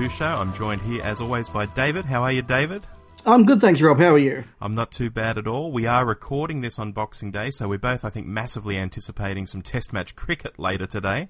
Who Show. I'm joined here, as always, by David. How are you, David? I'm good, thanks, Rob. How are you? I'm not too bad at all. We are recording this on Boxing Day, so we're both, I think, massively anticipating some Test match cricket later today.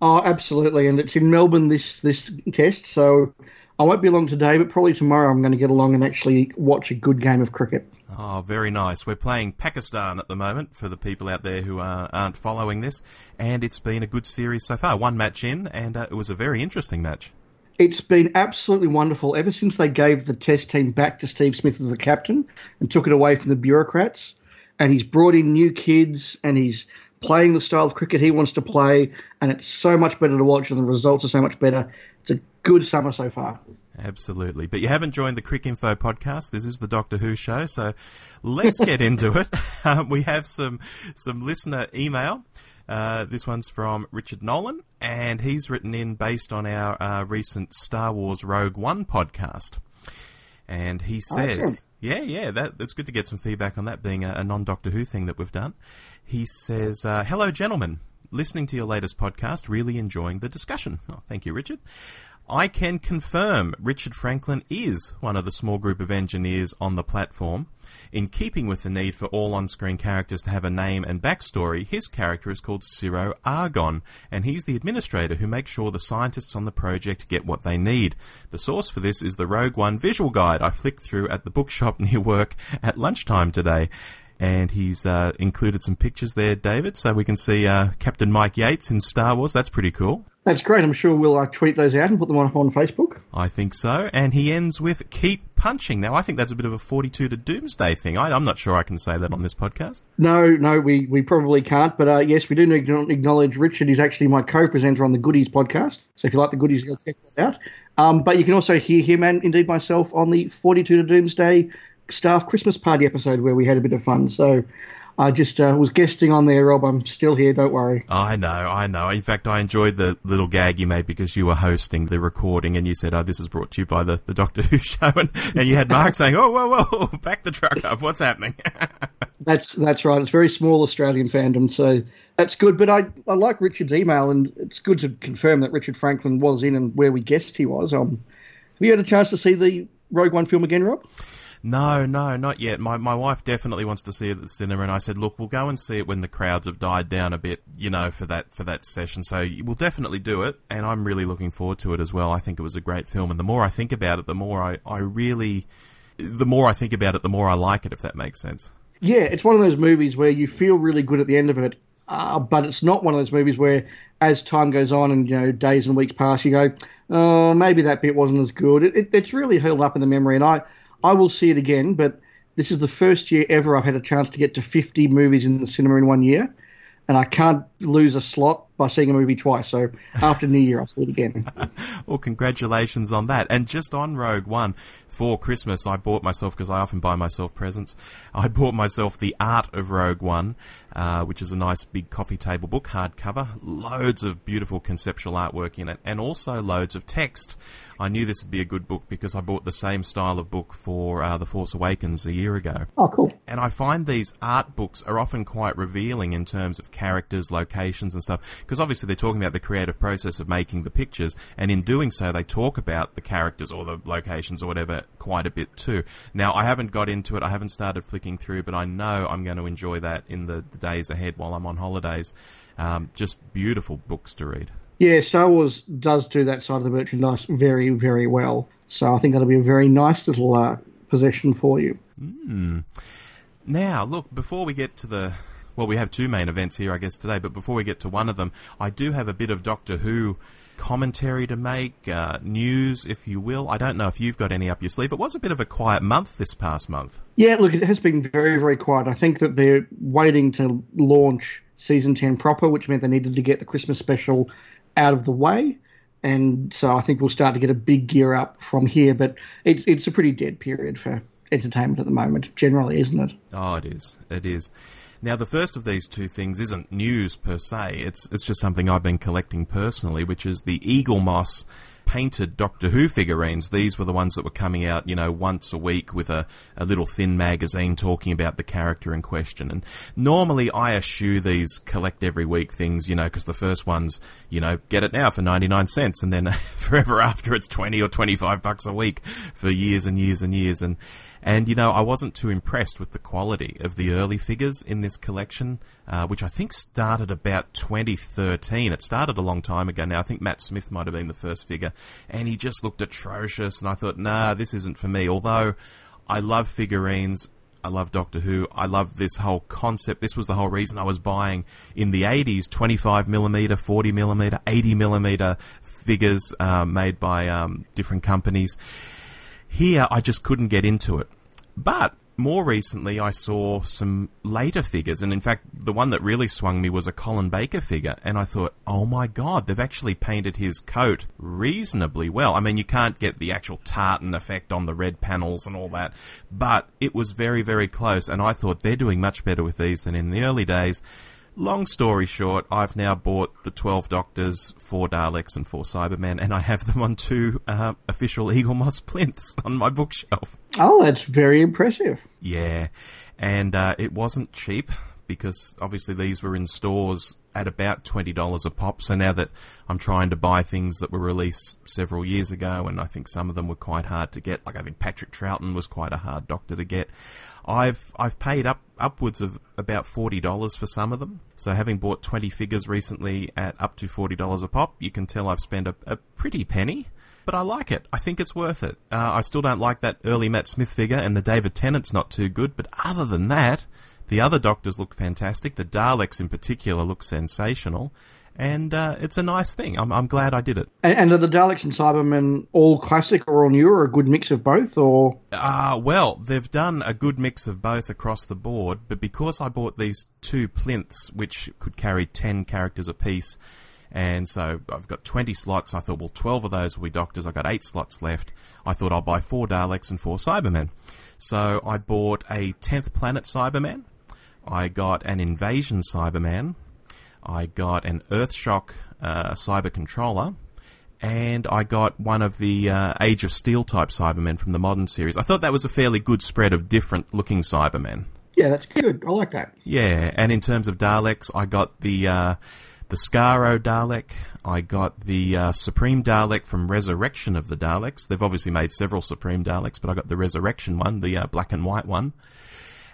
Oh, absolutely, and it's in Melbourne this this test, so I won't be along today, but probably tomorrow I'm going to get along and actually watch a good game of cricket. Oh, very nice. We're playing Pakistan at the moment for the people out there who uh, aren't following this, and it's been a good series so far. One match in, and uh, it was a very interesting match. It's been absolutely wonderful ever since they gave the test team back to Steve Smith as the captain and took it away from the bureaucrats. And he's brought in new kids and he's playing the style of cricket he wants to play, and it's so much better to watch, and the results are so much better. It's a good summer so far. Absolutely. But you haven't joined the Cricinfo podcast. This is the Doctor Who show. So let's get into it. Um, we have some, some listener email. Uh, this one's from Richard Nolan, and he's written in based on our uh, recent Star Wars Rogue One podcast. And he says, awesome. yeah, yeah, that, that's good to get some feedback on that being a, a non Doctor Who thing that we've done. He says, uh, Hello, gentlemen. Listening to your latest podcast, really enjoying the discussion. Oh, thank you, Richard. I can confirm Richard Franklin is one of the small group of engineers on the platform. In keeping with the need for all on screen characters to have a name and backstory, his character is called Ciro Argon, and he's the administrator who makes sure the scientists on the project get what they need. The source for this is the Rogue One visual guide I flicked through at the bookshop near work at lunchtime today and he's uh, included some pictures there, David, so we can see uh, Captain Mike Yates in Star Wars. That's pretty cool. That's great. I'm sure we'll uh, tweet those out and put them up on Facebook. I think so. And he ends with keep punching. Now, I think that's a bit of a 42 to Doomsday thing. I, am not sure I can say that on this podcast. No, no, we, we probably can't. But uh, yes, we do need to acknowledge Richard is actually my co presenter on the Goodies podcast. So if you like the Goodies, go check that out. Um, but you can also hear him and indeed myself on the 42 to Doomsday staff Christmas party episode where we had a bit of fun. So I just uh, was guesting on there, Rob. I'm still here. Don't worry. I know, I know. In fact, I enjoyed the little gag you made because you were hosting the recording and you said, "Oh, this is brought to you by the, the Doctor Who show," and, and you had Mark saying, "Oh, whoa, whoa, back the truck up. What's happening?" that's that's right. It's very small Australian fandom, so that's good. But I I like Richard's email, and it's good to confirm that Richard Franklin was in and where we guessed he was. Um, have you had a chance to see the Rogue One film again, Rob? No, no, not yet. My my wife definitely wants to see it at the cinema, and I said, look, we'll go and see it when the crowds have died down a bit, you know, for that for that session. So we'll definitely do it, and I'm really looking forward to it as well. I think it was a great film, and the more I think about it, the more I I really, the more I think about it, the more I like it. If that makes sense. Yeah, it's one of those movies where you feel really good at the end of it, uh, but it's not one of those movies where, as time goes on and you know days and weeks pass, you go, oh, maybe that bit wasn't as good. It, it, it's really held up in the memory, and I I will see it again, but this is the first year ever I've had a chance to get to 50 movies in the cinema in one year, and I can't lose a slot by seeing a movie twice. So after New Year, I'll see it again. well, congratulations on that. And just on Rogue One, for Christmas, I bought myself, because I often buy myself presents, I bought myself The Art of Rogue One, uh, which is a nice big coffee table book, hardcover. Loads of beautiful conceptual artwork in it, and also loads of text. I knew this would be a good book because I bought the same style of book for uh, The Force Awakens a year ago. Oh, cool. And I find these art books are often quite revealing in terms of characters, locations, and stuff because obviously they're talking about the creative process of making the pictures, and in doing so, they talk about the characters or the locations or whatever quite a bit too. Now, I haven't got into it, I haven't started flicking through, but I know I'm going to enjoy that in the, the days ahead while I'm on holidays. Um, just beautiful books to read. Yeah, Star Wars does do that side of the merchandise very, very well. So I think that'll be a very nice little uh, possession for you. Mm. Now, look, before we get to the well, we have two main events here, I guess, today. But before we get to one of them, I do have a bit of Doctor Who commentary to make, uh, news, if you will. I don't know if you've got any up your sleeve. It was a bit of a quiet month this past month. Yeah, look, it has been very, very quiet. I think that they're waiting to launch season 10 proper, which meant they needed to get the Christmas special out of the way. And so I think we'll start to get a big gear up from here. But it's, it's a pretty dead period for entertainment at the moment, generally, isn't it? Oh, it is. It is. Now, the first of these two things isn't news per se. It's it's just something I've been collecting personally, which is the Eaglemoss painted Doctor Who figurines. These were the ones that were coming out, you know, once a week with a, a little thin magazine talking about the character in question. And normally I eschew these collect every week things, you know, because the first ones, you know, get it now for 99 cents and then forever after it's 20 or 25 bucks a week for years and years and years. And, and, you know, I wasn't too impressed with the quality of the early figures in this collection, uh, which I think started about 2013. It started a long time ago now. I think Matt Smith might have been the first figure, and he just looked atrocious. And I thought, nah, this isn't for me. Although I love figurines, I love Doctor Who. I love this whole concept. This was the whole reason I was buying in the 80s 25 millimeter, 40 millimeter, 80 millimeter figures uh, made by um, different companies. Here, I just couldn't get into it. But more recently, I saw some later figures, and in fact, the one that really swung me was a Colin Baker figure, and I thought, oh my god, they've actually painted his coat reasonably well. I mean, you can't get the actual tartan effect on the red panels and all that, but it was very, very close, and I thought they're doing much better with these than in the early days. Long story short, I've now bought the 12 Doctors, 4 Daleks, and 4 Cybermen, and I have them on two uh, official Eaglemoss plinths on my bookshelf. Oh, that's very impressive. Yeah, and uh, it wasn't cheap because obviously these were in stores at about $20 a pop. So now that I'm trying to buy things that were released several years ago, and I think some of them were quite hard to get, like I think Patrick Troughton was quite a hard doctor to get. I've I've paid up upwards of about forty dollars for some of them. So having bought twenty figures recently at up to forty dollars a pop, you can tell I've spent a, a pretty penny. But I like it. I think it's worth it. Uh, I still don't like that early Matt Smith figure, and the David Tennant's not too good. But other than that, the other Doctors look fantastic. The Daleks in particular look sensational and uh, it's a nice thing. I'm, I'm glad I did it. And, and, are the Daleks and Cybermen all classic or all new, or a good mix of both, or? Uh, well, they've done a good mix of both across the board, but because I bought these two plinths, which could carry 10 characters apiece, and so I've got 20 slots, I thought, well, 12 of those will be Doctors, I've got 8 slots left. I thought I'll buy 4 Daleks and 4 Cybermen. So I bought a 10th Planet Cyberman, I got an Invasion Cyberman, I got an Earthshock uh, cyber controller, and I got one of the uh, Age of Steel type Cybermen from the modern series. I thought that was a fairly good spread of different looking Cybermen. Yeah, that's good. I like that. Yeah, and in terms of Daleks, I got the uh, the Skaro Dalek. I got the uh, Supreme Dalek from Resurrection of the Daleks. They've obviously made several Supreme Daleks, but I got the Resurrection one, the uh, black and white one.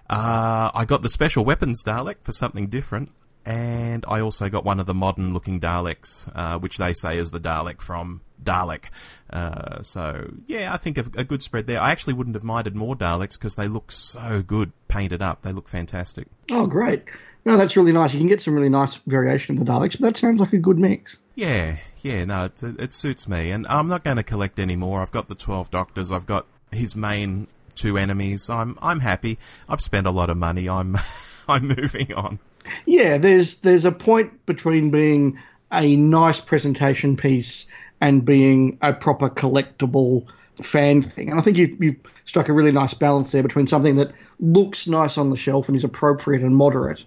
Uh, I got the Special Weapons Dalek for something different and I also got one of the modern looking Daleks, uh, which they say is the Dalek from Dalek. Uh, so, yeah, I think a, a, good spread there. I actually wouldn't have minded more Daleks because they look so good painted up. They look fantastic. Oh, great. No, that's really nice. You can get some really nice variation of the Daleks, but that sounds like a good mix. Yeah, yeah, no, it, it suits me. And I'm not going to collect any more. I've got the 12 Doctors, I've got his main two enemies. I'm I'm happy. I've spent a lot of money. I'm I'm moving on. Yeah, there's there's a point between being a nice presentation piece and being a proper collectible fan thing. And I think you've, you've struck a really nice balance there between something that looks nice on the shelf and is appropriate and moderate.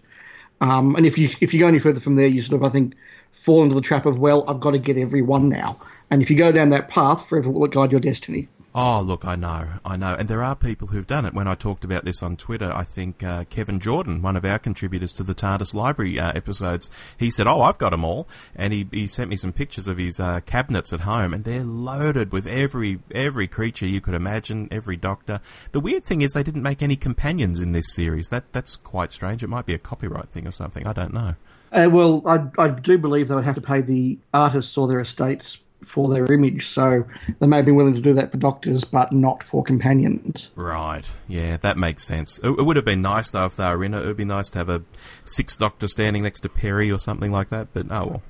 Um, and if you if you go any further from there, you sort of I think fall into the trap of well, I've got to get every one now. And if you go down that path, forever will it guide your destiny. Oh, look, I know, I know. And there are people who've done it. When I talked about this on Twitter, I think uh, Kevin Jordan, one of our contributors to the TARDIS Library uh, episodes, he said, Oh, I've got them all. And he, he sent me some pictures of his uh, cabinets at home, and they're loaded with every, every creature you could imagine, every doctor. The weird thing is they didn't make any companions in this series. That That's quite strange. It might be a copyright thing or something. I don't know. Uh, well, I, I do believe they would have to pay the artists or their estates for their image. So they may be willing to do that for doctors, but not for companions. Right. Yeah, that makes sense. It, it would have been nice though if they were in it. It would be nice to have a sixth doctor standing next to Peri or something like that. But oh well.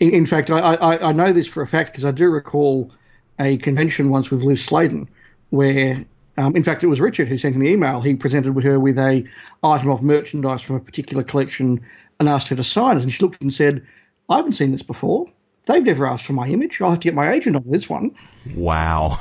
In, in fact, I, I, I know this for a fact because I do recall a convention once with Liz Sladen where. Um, in fact, it was Richard who sent me the email. He presented with her with a item of merchandise from a particular collection and asked her to sign it. And she looked and said, "I haven't seen this before." They've never asked for my image. I'll have to get my agent on this one. Wow.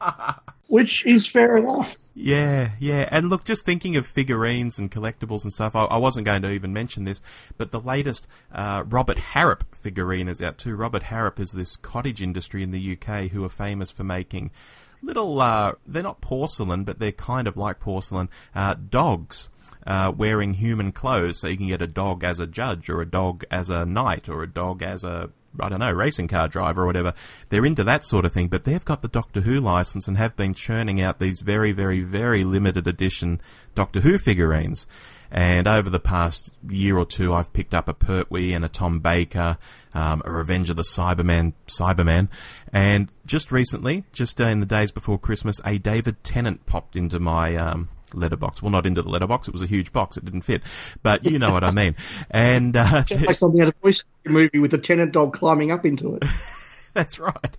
Which is fair enough. Yeah, yeah. And look, just thinking of figurines and collectibles and stuff, I, I wasn't going to even mention this, but the latest uh, Robert Harrop figurine is out too. Robert Harrop is this cottage industry in the UK who are famous for making little, uh, they're not porcelain, but they're kind of like porcelain, uh, dogs. Uh, wearing human clothes, so you can get a dog as a judge, or a dog as a knight, or a dog as a I don't know, racing car driver or whatever. They're into that sort of thing, but they've got the Doctor Who license and have been churning out these very, very, very limited edition Doctor Who figurines. And over the past year or two, I've picked up a Pertwee and a Tom Baker, um, a Revenge of the Cyberman, Cyberman, and just recently, just in the days before Christmas, a David Tennant popped into my um, letterbox. Well, not into the letterbox. It was a huge box. It didn't fit, but you know what I mean. And uh, Just like something out of a Toy Story movie with a tenant dog climbing up into it. That's right.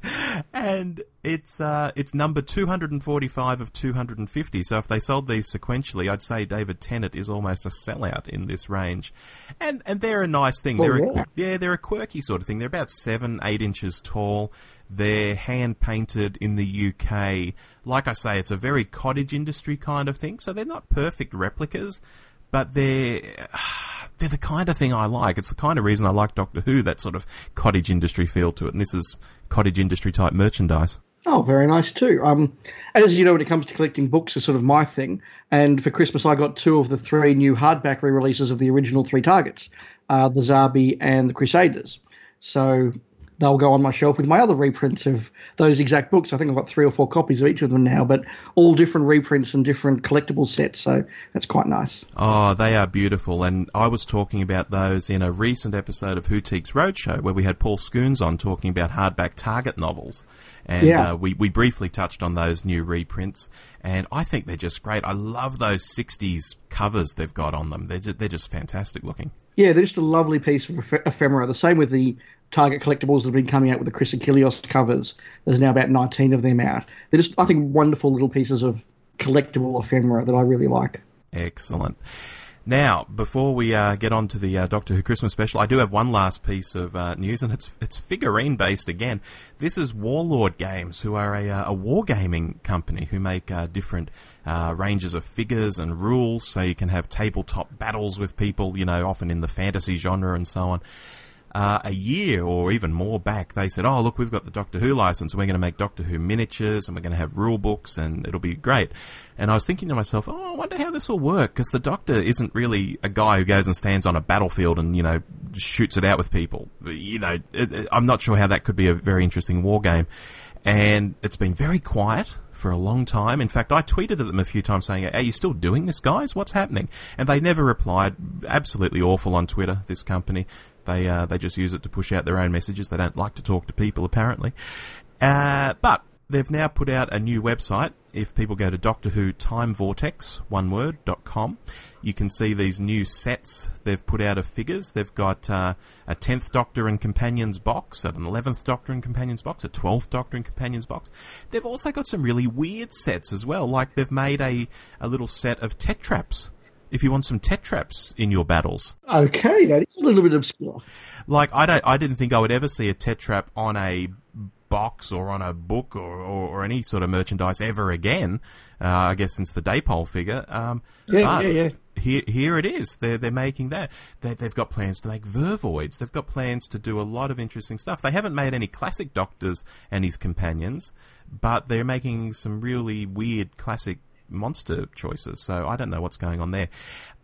And it's uh, it's number 245 of 250. So if they sold these sequentially, I'd say David Tennant is almost a sellout in this range. And and they're a nice thing. Well, they're yeah. A, yeah, they're a quirky sort of thing. They're about seven, eight inches tall. They're hand painted in the UK. Like I say, it's a very cottage industry kind of thing. So they're not perfect replicas, but they're they're the kind of thing I like. It's the kind of reason I like Doctor Who, that sort of cottage industry feel to it. And this is cottage industry type merchandise. Oh, very nice too. Um, as you know, when it comes to collecting books, is sort of my thing. And for Christmas, I got two of the three new hardback re-releases of the original three targets, uh, the Zarbi and the Crusaders. So they'll go on my shelf with my other reprints of those exact books. I think I've got three or four copies of each of them now, but all different reprints and different collectible sets. So that's quite nice. Oh, they are beautiful. And I was talking about those in a recent episode of Whotiques Roadshow where we had Paul Scoones on talking about hardback Target novels. And Yeah. uh, we, we briefly touched on those new reprints. And I think they're just great. I love those 60s covers they've got on them. They're just, they're just fantastic looking. Yeah, they're just a lovely piece of ephemera. The same with the Target collectibles that have been coming out with the Chris Achilleos covers. There's now about 19 of them out. They're just, I think, wonderful little pieces of collectible ephemera that I really like. Excellent. Now, before we uh, get on to the uh, Doctor Who Christmas special, I do have one last piece of uh, news, and it's it's figurine based again. This is Warlord Games, who are a, uh, a wargaming company who make uh, different uh, ranges of figures and rules, so you can have tabletop battles with people, you know, often in the fantasy genre and so on. Uh, a year or even more back, they said, "Oh, look, we've got the Doctor Who license, we're going to make Doctor Who miniatures, and we're going to have rule books, and it'll be great." And I was thinking to myself, "Oh, I wonder how this will work," because the Doctor isn't really a guy who goes and stands on a battlefield and you know shoots it out with people. You know, I'm not sure how that could be a very interesting war game, and it's been very quiet for a long time. In fact, I tweeted at them a few times saying, Are you still doing this, guys? What's happening? And they never replied. Absolutely awful on Twitter, this company. They, uh, they just use it to push out their own messages. They don't like to talk to people, apparently. Uh, but they've now put out a new website. If people go to Doctor Who Time Vortex, one word, dot com, you can see these new sets they've put out of figures. They've got uh, a 10th Doctor and Companions box, an 11th Doctor and Companions box, a 12th Doctor and Companions box. They've also got some really weird sets as well, like they've made a, a little set of Tetraps. If you want some Tetraps in your battles, Okay, that is a little bit obscure. like I don't, I didn't think I would ever see a tetrap on a box or on a book or, or, or any sort of merchandise ever again. Uh, I guess since the Dapol figure. Um, Yeah, but yeah, yeah. Here, here it is. They're they're making that. They, they've got plans to make Vervoids. They've got plans to do a lot of interesting stuff. They haven't made any classic Doctors and his companions, but they're making some really weird classic monster choices. So I don't know what's going on there.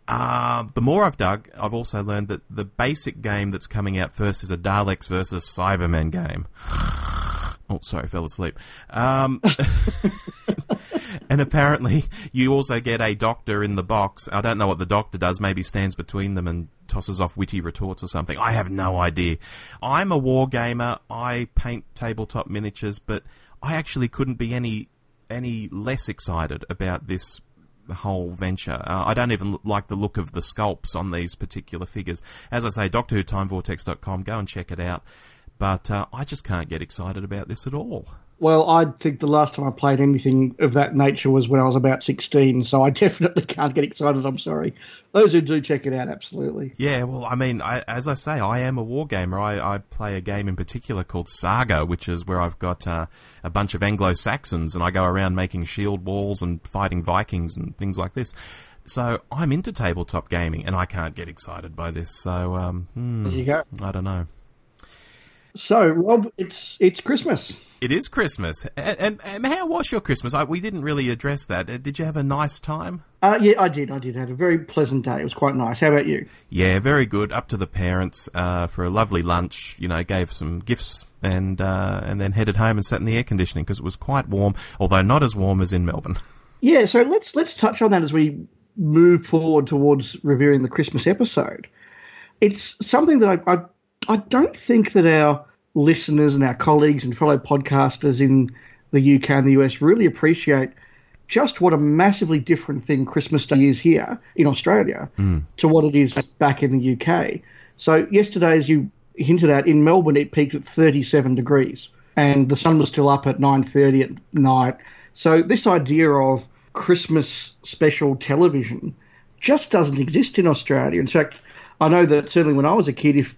Uh, the more I've dug, I've also learned that the basic game that's coming out first is a Daleks versus Cybermen game. Oh, sorry, fell asleep. Um, and apparently, you also get a doctor in the box. I don't know what the doctor does. Maybe stands between them and tosses off witty retorts or something. I have no idea. I'm a war gamer. I paint tabletop miniatures, but I actually couldn't be any any less excited about this whole venture. Uh, I don't even like the look of the sculpts on these particular figures. As I say, Doctor Who TimeVortex.com, go and check it out. But uh, I just can't get excited about this at all. Well, I think the last time I played anything of that nature was when I was about 16, so I definitely can't get excited. I'm sorry. Those who do check it out, absolutely. Yeah, well, I mean, I, as I say, I am a war gamer. I, I play a game in particular called Saga, which is where I've got uh, a bunch of Anglo Saxons and I go around making shield walls and fighting Vikings and things like this. So I'm into tabletop gaming and I can't get excited by this. So, um, hmm, There you go. I don't know. So, Rob, it's it's Christmas. It is Christmas. And, and, and how was your Christmas? I, we didn't really address that. Uh, Did you have a nice time? Uh, yeah, I did. I did. I had a very pleasant day. It was quite nice. How about you? Yeah, very good. Up to the parents uh, for a lovely lunch. You know, gave some gifts and uh, and then headed home and sat in the air conditioning because it was quite warm, although not as warm as in Melbourne. Yeah, so let's let's touch on that as we move forward towards reviewing the Christmas episode. It's something that I I, I don't think that our listeners and our colleagues and fellow podcasters in the UK and the US really appreciate just what a massively different thing Christmas Day is here in Australia hmm. to what it is back in the UK. So yesterday, as you hinted at, in Melbourne it peaked at 37 degrees, and the sun was still up at 9:30 at night. So this idea of Christmas special television just doesn't exist in Australia. In fact, I know that certainly when I was a kid, if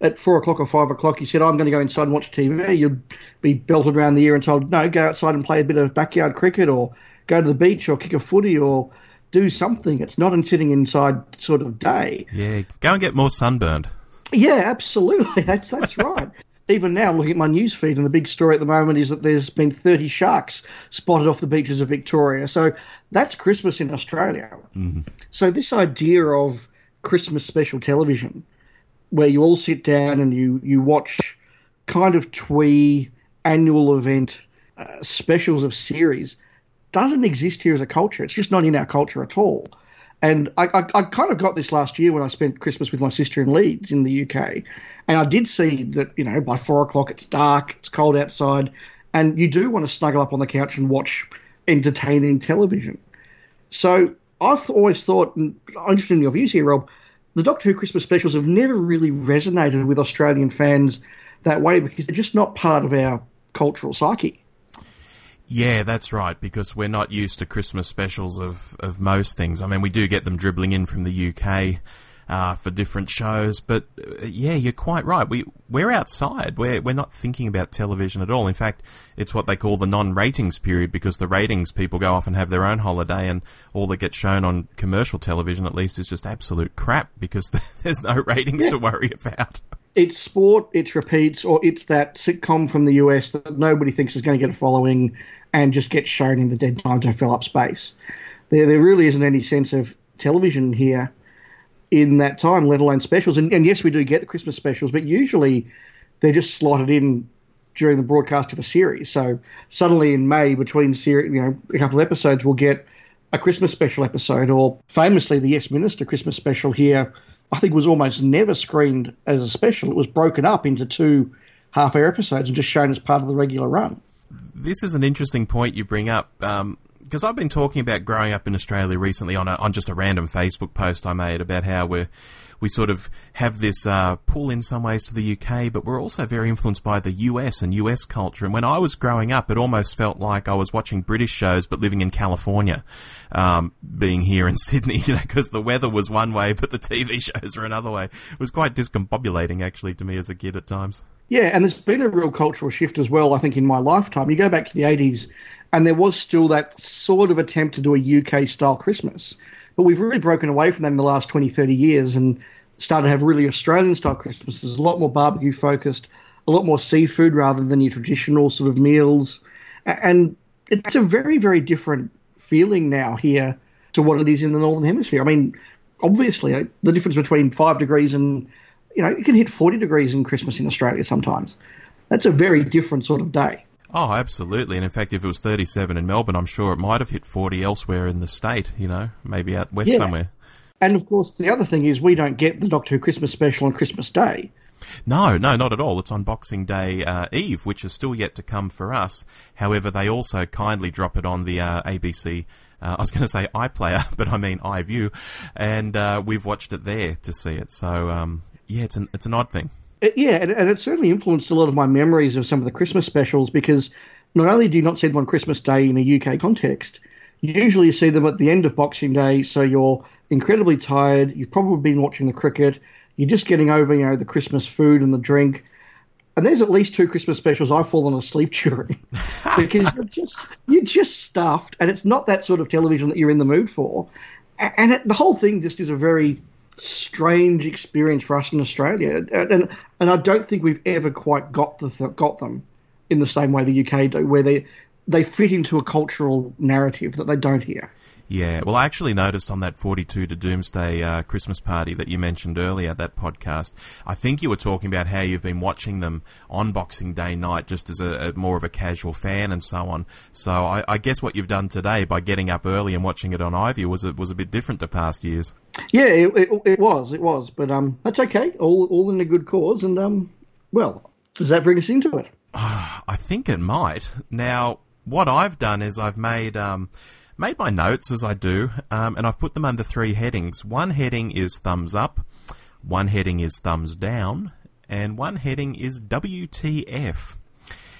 at four o'clock or five o'clock you said, I'm going to go inside and watch TV, you'd be belted around the ear and told, no, go outside and play a bit of backyard cricket or go to the beach or kick a footy or do something. It's not a sitting inside sort of day. yeah, go and get more sunburned. Yeah, absolutely. That's that's right. Even now, I'm looking at my news feed, and the big story at the moment is that there's been 30 sharks spotted off the beaches of Victoria. So that's Christmas in Australia. Mm-hmm. So this idea of Christmas special television, where you all sit down and you you watch kind of twee annual event uh, specials of series, doesn't exist here as a culture. It's just not in our culture at all. And I, I, I kind of got this last year when I spent Christmas with my sister in Leeds in the UK. And I did see that, you know, by four o'clock it's dark, it's cold outside, and you do want to snuggle up on the couch and watch entertaining television. So I've always thought, and I'm interested in your views here, Rob, the Doctor Who Christmas specials have never really resonated with Australian fans that way because they're just not part of our cultural psyche. Yeah, that's right, because we're not used to Christmas specials of, of most things. I mean, we do get them dribbling in from the UK uh, for different shows, but uh, yeah, you're quite right. We, we're outside. We're, we're not thinking about television at all. In fact, it's what they call the non-ratings period because the ratings people go off and have their own holiday and all that gets shown on commercial television at least is just absolute crap because there's no ratings to worry about. it's sport, it's repeats, or it's that sitcom from the US that nobody thinks is going to get a following and just gets shown in the dead time to fill up space. There, there really isn't any sense of television here in that time, let alone specials. And, and yes, we do get the Christmas specials, but usually they're just slotted in during the broadcast of a series. So suddenly in May, between seri- you know a couple of episodes, we'll get a Christmas special episode, or famously the Yes Minister Christmas special here. I think was almost never screened as a special. It was broken up into two half-hour episodes and just shown as part of the regular run. this is an interesting point you bring up um, because I've been talking about growing up in Australia recently on a, on just a random Facebook post I made about how we we sort of have this uh, pull in some ways to the UK, but we're also very influenced by the US and US culture. And when I was growing up, it almost felt like I was watching British shows but living in California, um, being here in Sydney, you know, because the weather was one way, but the TV shows were another way. It was quite discombobulating actually to me as a kid at times. Yeah, and there's been a real cultural shift as well, I think, in my lifetime. You go back to the 80s, and there was still that sort of attempt to do a UK style Christmas. But we've really broken away from that in the last 20, 30 years and started to have really Australian style Christmases, a lot more barbecue focused, a lot more seafood rather than your traditional sort of meals. And it's a very, very different feeling now here to what it is in the Northern Hemisphere. I mean, obviously, uh, the difference between five degrees and you know, it can hit 40 degrees in Christmas in Australia sometimes. That's a very different sort of day. Oh, absolutely. And in fact, if it was 37 in Melbourne, I'm sure it might have hit 40 elsewhere in the state, you know, maybe out west Yeah. somewhere. And of course, the other thing is we don't get the Doctor Who Christmas special on Christmas Day. No, no, not at all. It's on Boxing Day uh, Eve, which is still yet to come for us. However, they also kindly drop it on the uh, ABC. Uh, I was going to say iPlayer, but I mean iView, and uh, we've watched it there to see it. So um, yeah, it's an it's an odd thing. It, yeah, and, and it certainly influenced a lot of my memories of some of the Christmas specials because not only do you not see them on Christmas Day in a UK context, usually you see them at the end of Boxing Day, so you're incredibly tired. You've probably been watching the cricket. You're just getting over, you know, the Christmas food and the drink. And there's at least two Christmas specials I've fallen asleep during because you're just you're just stuffed, and it's not that sort of television that you're in the mood for. And it, the whole thing just is a very strange experience for us in Australia, and and I don't think we've ever quite got the got them in the same way the UK do, where they they fit into a cultural narrative that they don't here. Yeah, well, I actually noticed on that 42 to Doomsday uh, Christmas party that you mentioned earlier, that podcast, I think you were talking about how you've been watching them on Boxing Day night just as a, a more of a casual fan and so on. So I, I, guess what you've done today by getting up early and watching it on iView was a, was a bit different to past years. Yeah, it, it, it was, it was, but um, that's okay. All all in a good cause, and um, well, does that bring us into it? I think it might. Now, what I've done is I've made um made my notes as I do, um, and I've put them under three headings. One heading is thumbs up, one heading is thumbs down, and one heading is WTF.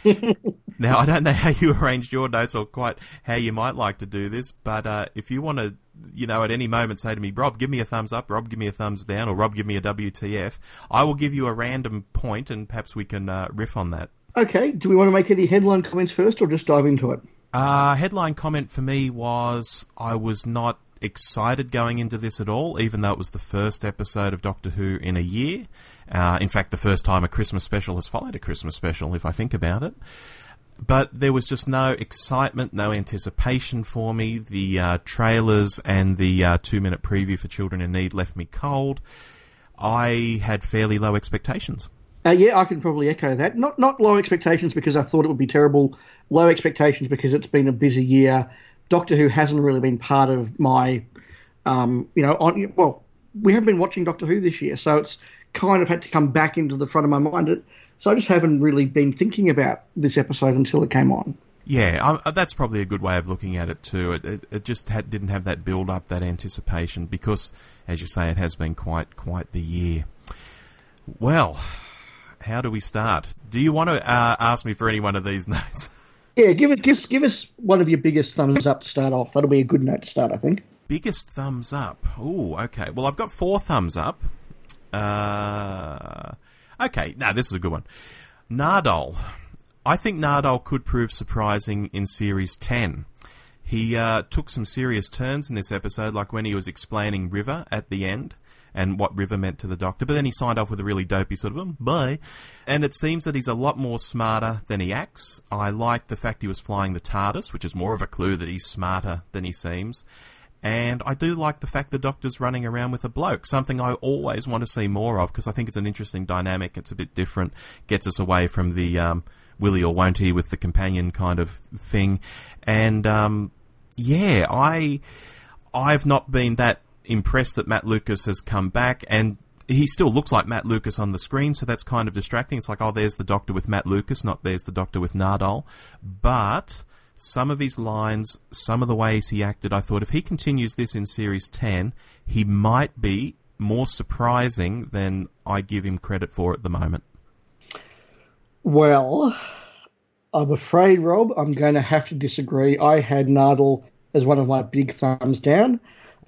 now, I don't know how you arranged your notes or quite how you might like to do this, but uh, if you want to, you know, at any moment say to me, Rob, give me a thumbs up, Rob, give me a thumbs down, or Rob, give me a WTF, I will give you a random point and perhaps we can uh, riff on that. Okay, do we want to make any headline comments first or just dive into it? Uh, headline comment for me was I was not excited going into this at all, even though it was the first episode of Doctor Who in a year. Uh, in fact, the first time a Christmas special has followed a Christmas special, if I think about it. But there was just no excitement, no anticipation for me. The uh, trailers and the uh, two minute preview for Children in Need left me cold. I had fairly low expectations. Uh, yeah, I can probably echo that. Not not low expectations because I thought it would be terrible. Low expectations because it's been a busy year. Doctor Who hasn't really been part of my, um, you know, on, well, we haven't been watching Doctor Who this year, so it's kind of had to come back into the front of my mind. So I just haven't really been thinking about this episode until it came on. Yeah, I, that's probably a good way of looking at it too. It, it, it just had, didn't have that build up, that anticipation, because, as you say, it has been quite quite the year. Well, how do we start? Do you want to uh, ask me for any one of these notes? Yeah, give it, give, give us one of your biggest thumbs up to start off. That'll be a good note to start, I think. Biggest thumbs up. Oh, okay. Well, I've got four thumbs up. Uh, okay, now this is a good one. Nardole. I think Nardole could prove surprising in Series 10. He uh, took some serious turns in this episode, like when he was explaining River at the end and what River meant to the Doctor. But then he signed off with a really dopey sort of um, bye. And it seems that he's a lot more smarter than he acts. I like the fact he was flying the TARDIS, which is more of a clue that he's smarter than he seems. And I do like the fact the Doctor's running around with a bloke, something I always want to see more of because I think it's an interesting dynamic. It's a bit different, gets us away from the um, will he or won't he with the companion kind of thing. And um, yeah, I I've not been that impressed that Matt Lucas has come back and he still looks like Matt Lucas on the screen, so that's kind of distracting. It's like, oh, there's the Doctor with Matt Lucas, not there's the Doctor with Nardole. But some of his lines, some of the ways he acted, I thought if he continues this in Series 10, he might be more surprising than I give him credit for at the moment. Well, I'm afraid, Rob, I'm going to have to disagree. I had Nardole as one of my big thumbs down.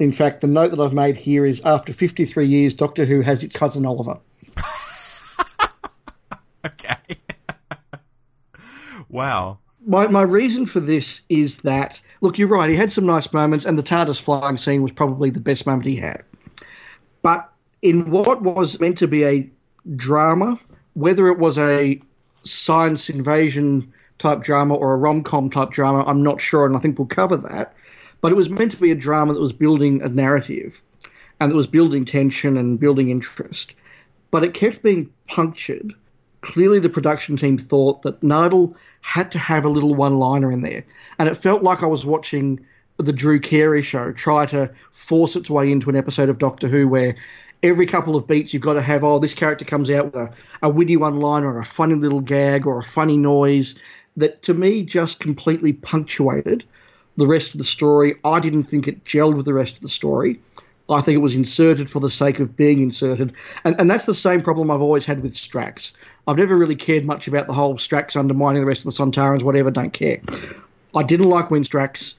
In fact, the note that I've made here is after 53 years, Doctor Who has its cousin Oliver. okay. wow. My, my reason for this is that, look, you're right, he had some nice moments, and the TARDIS flying scene was probably the best moment he had. But in what was meant to be a drama, whether it was a science invasion type drama or a rom com type drama, I'm not sure, and I think we'll cover that. But it was meant to be a drama that was building a narrative and that was building tension and building interest. But it kept being punctured. Clearly, the production team thought that Nardole had to have a little one liner in there. And it felt like I was watching the Drew Carey show try to force its way into an episode of Doctor Who where every couple of beats you've got to have, oh, this character comes out with a, a witty one liner or a funny little gag or a funny noise that to me just completely punctuated the rest of the story. I didn't think it gelled with the rest of the story. I think it was inserted for the sake of being inserted. And, and that's the same problem I've always had with Strax. I've never really cared much about the whole Strax undermining the rest of the Sontarans, whatever, don't care. I didn't like when Strax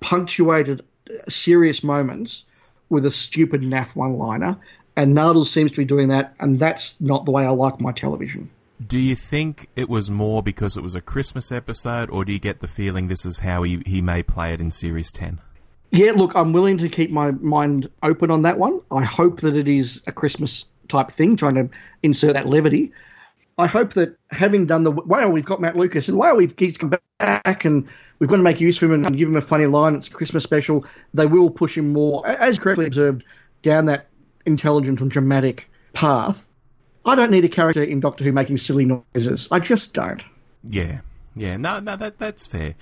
punctuated serious moments with a stupid naff one liner, and Nardole seems to be doing that, and that's not the way I like my television. Do you think it was more because it was a Christmas episode, or do you get the feeling this is how he, he may play it in Series 10? Yeah, look, I'm willing to keep my mind open on that one. I hope that it is a Christmas type thing, trying to insert that levity. I hope that having done the wow, we've got Matt Lucas, and wow, we've he's come back, and we've got to make use of him and give him a funny line. It's a Christmas special. They will push him more, as correctly observed, down that intelligent and dramatic path. I don't need a character in Doctor Who making silly noises. I just don't. Yeah, yeah, no, no, that that's fair.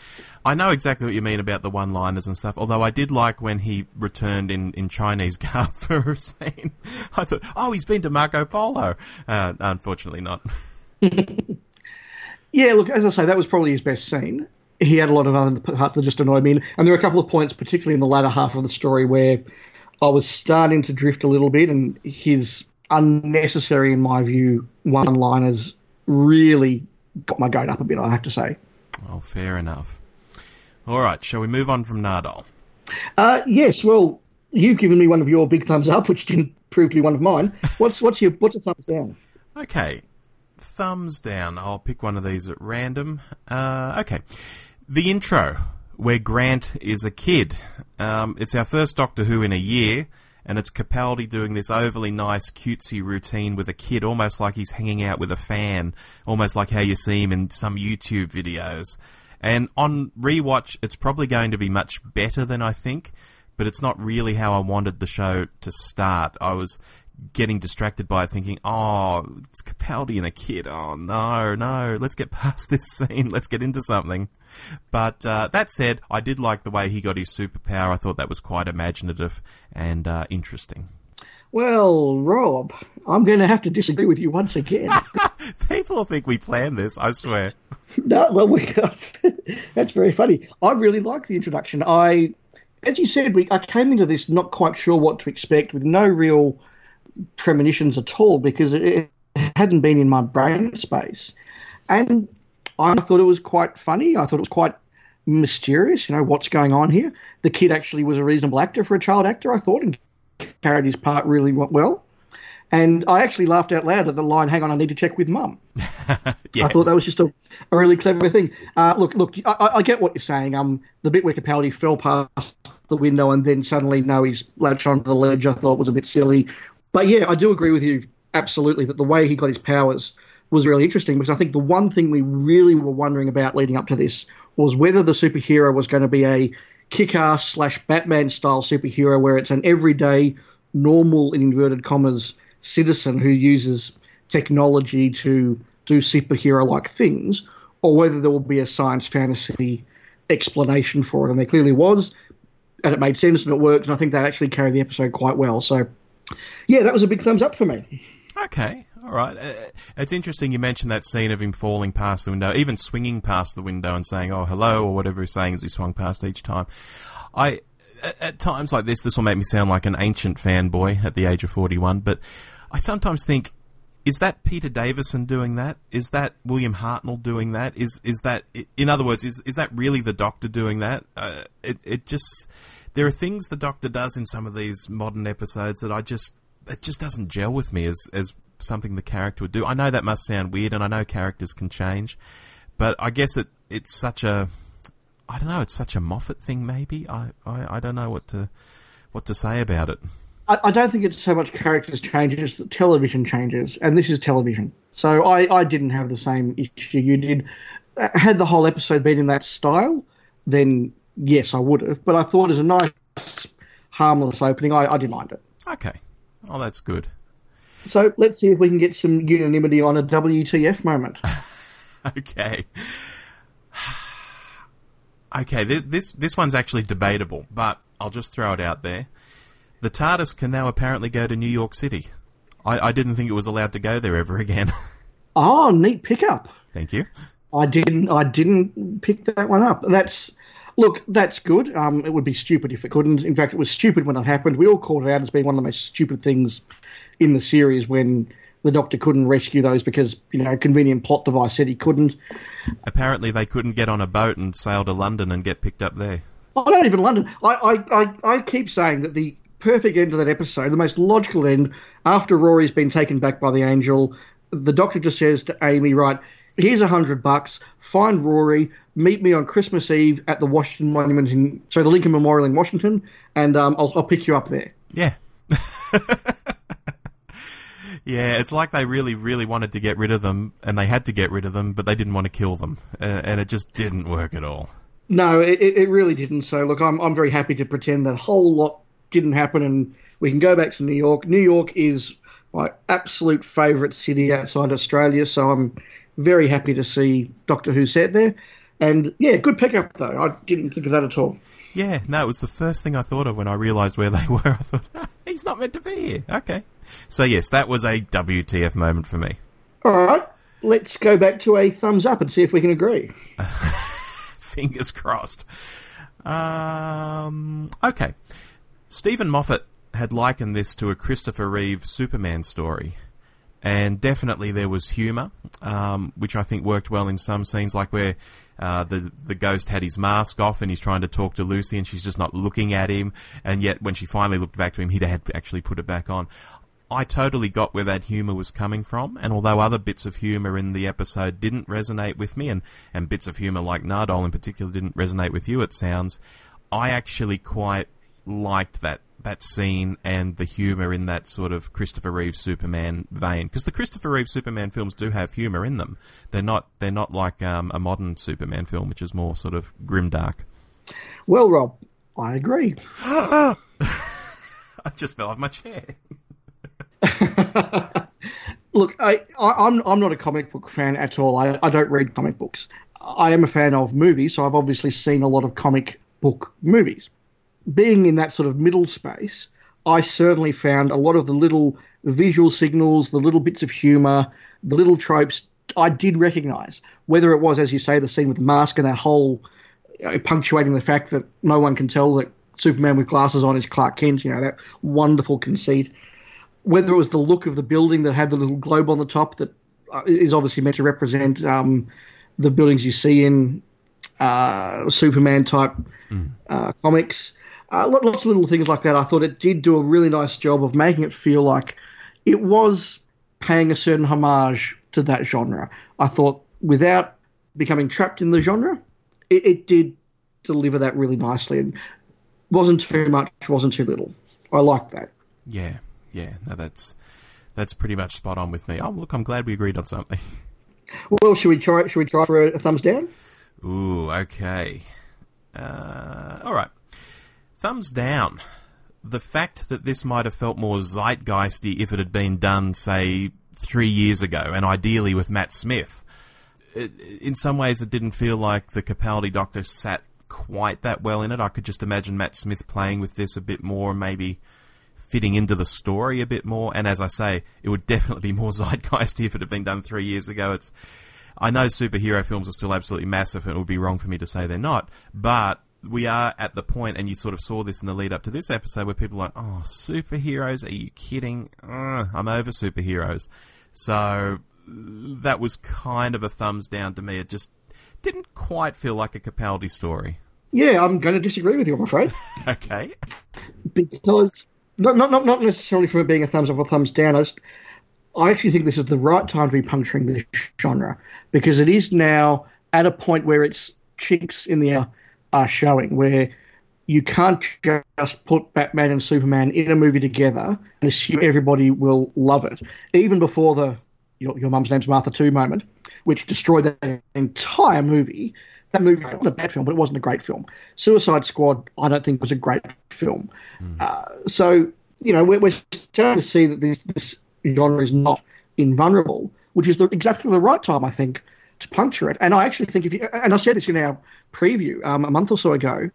I know exactly what you mean about the one-liners and stuff. Although I did like when he returned in, in Chinese garb for a scene. I thought, oh, he's been to Marco Polo. Uh, unfortunately, not. yeah, look, as I say, that was probably his best scene. He had a lot of other parts that just annoyed me, and there were a couple of points, particularly in the latter half of the story, where I was starting to drift a little bit, and his unnecessary, in my view, one-liners really got my goat up a bit, I have to say. Oh, fair enough. All right, shall we move on from Nardole? Uh, yes, well, you've given me one of your big thumbs up, which didn't prove to be one of mine. What's what's your what's a thumbs down? Okay, thumbs down. I'll pick one of these at random. Uh, okay, the intro where Grant is a kid. Um, it's our first Doctor Who in a year and it's Capaldi doing this overly nice, cutesy routine with a kid, almost like he's hanging out with a fan, almost like how you see him in some YouTube videos. And on rewatch, it's probably going to be much better than I think, but it's not really how I wanted the show to start. I was getting distracted by thinking, oh, it's Capaldi and a kid. Oh, no, no, let's get past this scene. Let's get into something. But uh, that said, I did like the way he got his superpower. I thought that was quite imaginative and uh, interesting. Well, Rob, I'm going to have to disagree with you once again. People think we planned this, I swear. no, well, we, that's very funny. I really like the introduction. I, as you said, we I came into this not quite sure what to expect, with no real premonitions at all because it hadn't been in my brain space. And I thought it was quite funny. I thought it was quite mysterious. You know, what's going on here? The kid actually was a reasonable actor for a child actor, I thought, and carried his part really well. And I actually laughed out loud at the line, "Hang on, I need to check with mum." yeah. I thought that was just a, a really clever thing. Uh, look, look, I, I, get what you're saying. Um, the bit where Capaldi fell past the window and then suddenly no, he's latched onto the ledge. I thought was a bit silly. But yeah, I do agree with you absolutely that the way he got his powers was really interesting because I think the one thing we really were wondering about leading up to this was whether the superhero was going to be a kick-ass slash Batman style superhero where it's an everyday, normal in inverted commas citizen who uses technology to do superhero like things, or whether there will be a science fantasy explanation for it. And there clearly was, and it made sense and it worked, and I think that actually carried the episode quite well. So yeah, that was a big thumbs up for me. Okay, all right. Uh, it's interesting you mentioned that scene of him falling past the window, even swinging past the window and saying, "Oh, hello," or whatever he's saying as he swung past each time. I at times like this, this will make me sound like an ancient fanboy at the age of forty-one, but I sometimes think. Is that Peter Davison doing that? Is that William Hartnell doing that? Is is that in other words is is that really the Doctor doing that? Uh, it it just there are things the Doctor does in some of these modern episodes that I just it just doesn't gel with me as as something the character would do. I know that must sound weird, and I know characters can change, but I guess it it's such a I don't know. It's such a Moffat thing. Maybe I, I, I don't know what to what to say about it. I, I don't think it's so much characters changes that television changes, and this is television. So I, I didn't have the same issue you did. Uh, had the whole episode been in that style, then yes, I would have. But I thought as a nice, harmless opening, I, I didn't mind it. Okay. Oh, that's good. So let's see if we can get some unanimity on a WTF moment. okay. Okay, this this one's actually debatable, but I'll just throw it out there. The TARDIS can now apparently go to New York City. I, I didn't think it was allowed to go there ever again. oh, neat pickup. Thank you. I didn't. I didn't pick that one up. That's Look, that's good. Um, it would be stupid if it couldn't. In fact, it was stupid when it happened. We all called it out as being one of the most stupid things in the series when the Doctor couldn't rescue those because you know convenient plot device said he couldn't. Apparently, they couldn't get on a boat and sail to London and get picked up there. Oh, not even London. I, I, I, I keep saying that the perfect end to that episode, the most logical end, after Rory's been taken back by the angel, the Doctor just says to Amy, right, here's a hundred bucks, find Rory, meet me on Christmas Eve at the Washington Monument in, so the Lincoln Memorial in Washington, and um, I'll, I'll pick you up there. Yeah. yeah, it's like they really, really wanted to get rid of them, and they had to get rid of them, but they didn't want to kill them, uh, and it just didn't work at all. No, it, it really didn't. So, look, I'm, I'm very happy to pretend that whole lot didn't happen, and we can go back to New York. New York is my absolute favourite city outside Australia, so I'm very happy to see Doctor Who set there. And yeah, good pickup though. I didn't think of that at all. Yeah, no, it was the first thing I thought of when I realised where they were. I thought, ah, he's not meant to be here. Okay. So, yes, that was a WTF moment for me. All right, let's go back to a thumbs up and see if we can agree. Fingers crossed. Um, okay. Steven Moffat had likened this to a Christopher Reeve Superman story. And definitely there was humour, um, which I think worked well in some scenes, like where uh, the the ghost had his mask off and he's trying to talk to Lucy and she's just not looking at him. And yet, when she finally looked back to him, he had actually put it back on. I totally got where that humour was coming from, and although other bits of humour in the episode didn't resonate with me, and, and bits of humour like Nardole in particular didn't resonate with you, it sounds, I actually quite liked that that scene and the humour in that sort of Christopher Reeve Superman vein. Because the Christopher Reeve Superman films do have humour in them. They're not they're not like um, a modern Superman film, which is more sort of grimdark. Well, Rob, I agree. I just fell off my chair. Look, I, I, am I'm, I'm not a comic book fan at all. I, I don't read comic books. I am a fan of movies, so I've obviously seen a lot of comic book movies being in that sort of middle space, I certainly found a lot of the little visual signals, the little bits of humour, the little tropes I did recognise. Whether it was, as you say, the scene with the mask and that whole you know, punctuating the fact that no one can tell that Superman with glasses on is Clark Kent, you know, that wonderful conceit. Whether it was the look of the building that had the little globe on the top that uh, obviously meant to represent um, the buildings you see in uh, Superman type mm. uh, comics uh, lots of little things like that. I thought it did do a really nice job of making it feel like it was paying a certain homage to that genre. I thought without becoming trapped in the genre, it, it did deliver that really nicely and wasn't too much, wasn't too little. I like that. Yeah, yeah, no, that's that's pretty much spot on with me. Oh, look, I'm glad we agreed on something. Well, should we try? Should we try for a, a thumbs down? Ooh, okay. Uh, all right. Thumbs down. The fact that this might have felt more zeitgeisty if it had been done, say, three years ago, and ideally with Matt Smith. in some ways, it didn't feel like the Capaldi Doctor sat quite that well in it. I could just imagine Matt Smith playing with this a bit more, maybe fitting into the story a bit more. And as I say, it would definitely be more zeitgeisty if it had been done three years ago. It's I know superhero films are still absolutely massive, and it would be wrong for me to say they're not. But we are at the point, and you sort of saw this in the lead up to this episode, where people are like, "Oh, superheroes? Are you kidding? Uh, I'm over superheroes." So that was kind of a thumbs down to me. It just didn't quite feel like a Capaldi story. Yeah, I'm going to disagree with you, I'm afraid. okay. Because not not not necessarily for it being a thumbs up or thumbs down. I, just, I actually think this is the right time to be puncturing this genre because it is now at a point where it's chinks in the air are showing, where you can't just put Batman and Superman in a movie together and assume everybody will love it. Even before the your, your mum's name's Martha 2 moment, which destroyed that entire movie. That movie wasn't a bad film, but it wasn't a great film. Suicide Squad, I don't think, was a great film. Mm. Uh, so, you know, we're, we're, starting to see that this, this genre is not invulnerable, which is the, exactly the right time, I think, to puncture it. And I actually think if you, and I said this in our preview um, a month or so ago,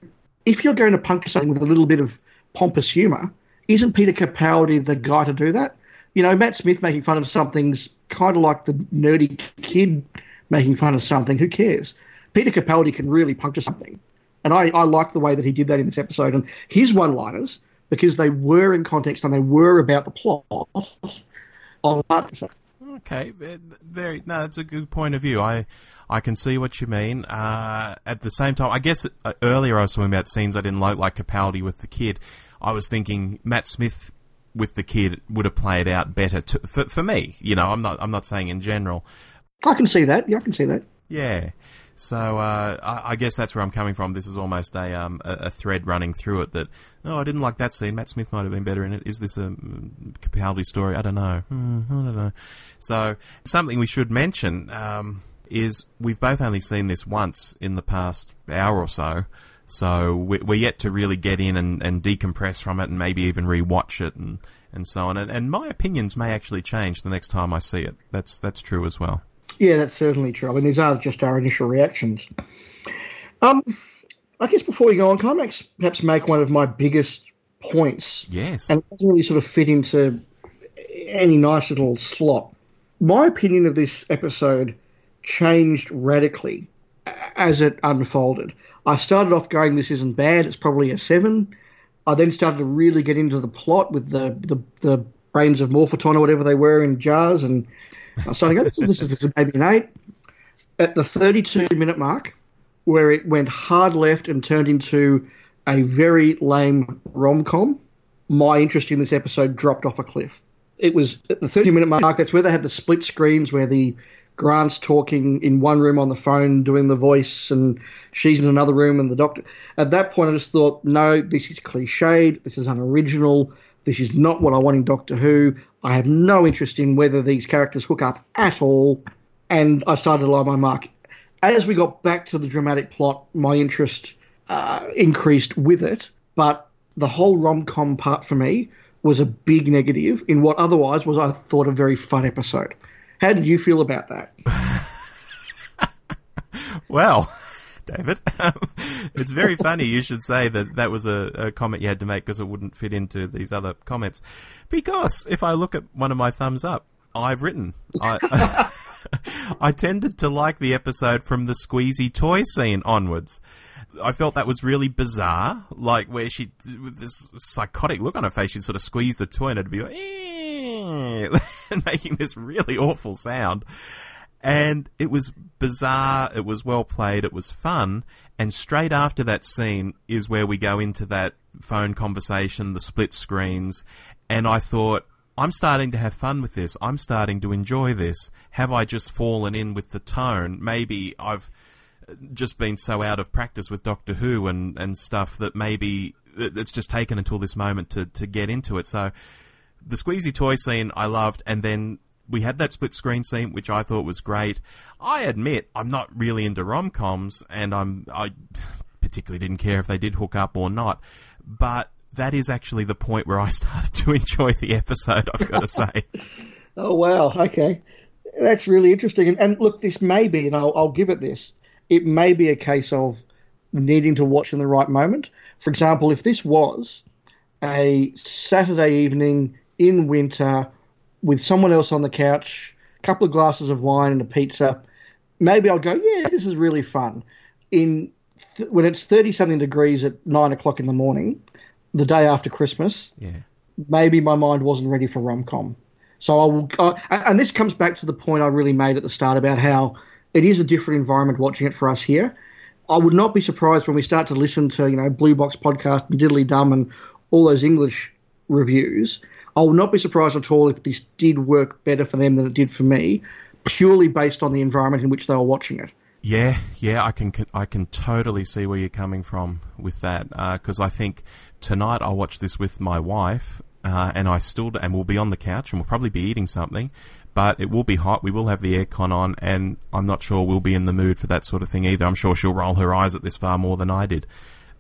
if you're going to puncture something with a little bit of pompous humour, isn't Peter Capaldi the guy to do that? You know, Matt Smith making fun of something's kind of like the nerdy kid making fun of something. Who cares? Peter Capaldi can really puncture something. And I, I like the way that he did that in this episode. And his one liners, because they were in context and they were about the plot. Okay, very. No, that's a good point of view. I I can see what you mean. Uh, at the same time, I guess uh, earlier I was talking about scenes I didn't like, like Capaldi with the kid. I was thinking Matt Smith with the kid would have played out better to, for for me. You know, I'm not I'm not saying in general. I can see that. Yeah, I can see that. Yeah. So uh, I, I, guess that's where I'm coming from. This is almost a, um, a, a thread running through it that oh I didn't like that scene. Matt Smith might have been better in it. Is this a mm, Capaldi story? I don't know. Hmm, I don't know. So something we should mention um, is we've both only seen this once in the past hour or so. So we're yet to really get in and, and decompress from it and maybe even rewatch it and, and so on. And, and my opinions may actually change the next time I see it. That's that's true as well. Yeah, that's certainly true. I mean, these are just our initial reactions. Um, I guess before we go on, can I perhaps make one of my biggest points? Yes. And it doesn't really sort of fit into any nice little slot. My opinion of this episode changed radically as it unfolded. I started off going, "This isn't bad. It's probably a seven. I then started to really get into the plot with the the, the brains of Morphoton or whatever they were in jars, and I started to go, "This is, this is maybe an eight. At the 32 minute mark, where it went hard left and turned into a very lame rom com, my interest in this episode dropped off a cliff. It was at the 30 minute mark. That's where they had the split screens where the Grant's talking in one room on the phone doing the voice, and she's in another room, and the doctor. At that point, I just thought, no, this is cliched. This is unoriginal. This is not what I want in Doctor Who. I have no interest in whether these characters hook up at all. And I started to lie my mark. As we got back to the dramatic plot, my interest uh, increased with it. But the whole rom com part for me was a big negative in what otherwise was, I thought, a very fun episode. How did you feel about that? well, David, um, it's very funny you should say that that was a, a comment you had to make because it wouldn't fit into these other comments. Because if I look at one of my thumbs up, I've written. I, I tended to like the episode from the squeezy toy scene onwards. I felt that was really bizarre, like where she, with this psychotic look on her face, she'd sort of squeeze the toy and it'd be like, making this really awful sound. And it was bizarre, it was well played, it was fun. And straight after that scene is where we go into that phone conversation, the split screens. And I thought, I'm starting to have fun with this. I'm starting to enjoy this. Have I just fallen in with the tone? Maybe I've just been so out of practice with Doctor Who and, and stuff that maybe it's just taken until this moment to, to get into it. So the squeezy toy scene I loved, and then we had that split screen scene, which I thought was great. I admit I'm not really into rom coms, and I'm I particularly didn't care if they did hook up or not, but that is actually the point where I started to enjoy the episode. I've got to say. oh wow! Okay, that's really interesting. And, and look, this may be, and I'll, I'll give it this. It may be a case of needing to watch in the right moment. For example, if this was a Saturday evening in winter with someone else on the couch, a couple of glasses of wine and a pizza, maybe I'll go, yeah, this is really fun. In th- when it's thirty something degrees at nine o'clock in the morning, the day after Christmas, yeah. maybe my mind wasn't ready for rom com. So I will, uh, and this comes back to the point I really made at the start about how it is a different environment watching it for us here. I would not be surprised when we start to listen to you know Blue Box podcast and Diddly Dum and all those English reviews I will not be surprised at all if this did work better for them than it did for me, purely based on the environment in which they were watching it. Yeah, yeah, I can I can totally see where you're coming from with that because uh, I think tonight I'll watch this with my wife uh, and I still and we'll be on the couch and we'll probably be eating something, but it will be hot. We will have the aircon on, and I'm not sure we'll be in the mood for that sort of thing either. I'm sure she'll roll her eyes at this far more than I did,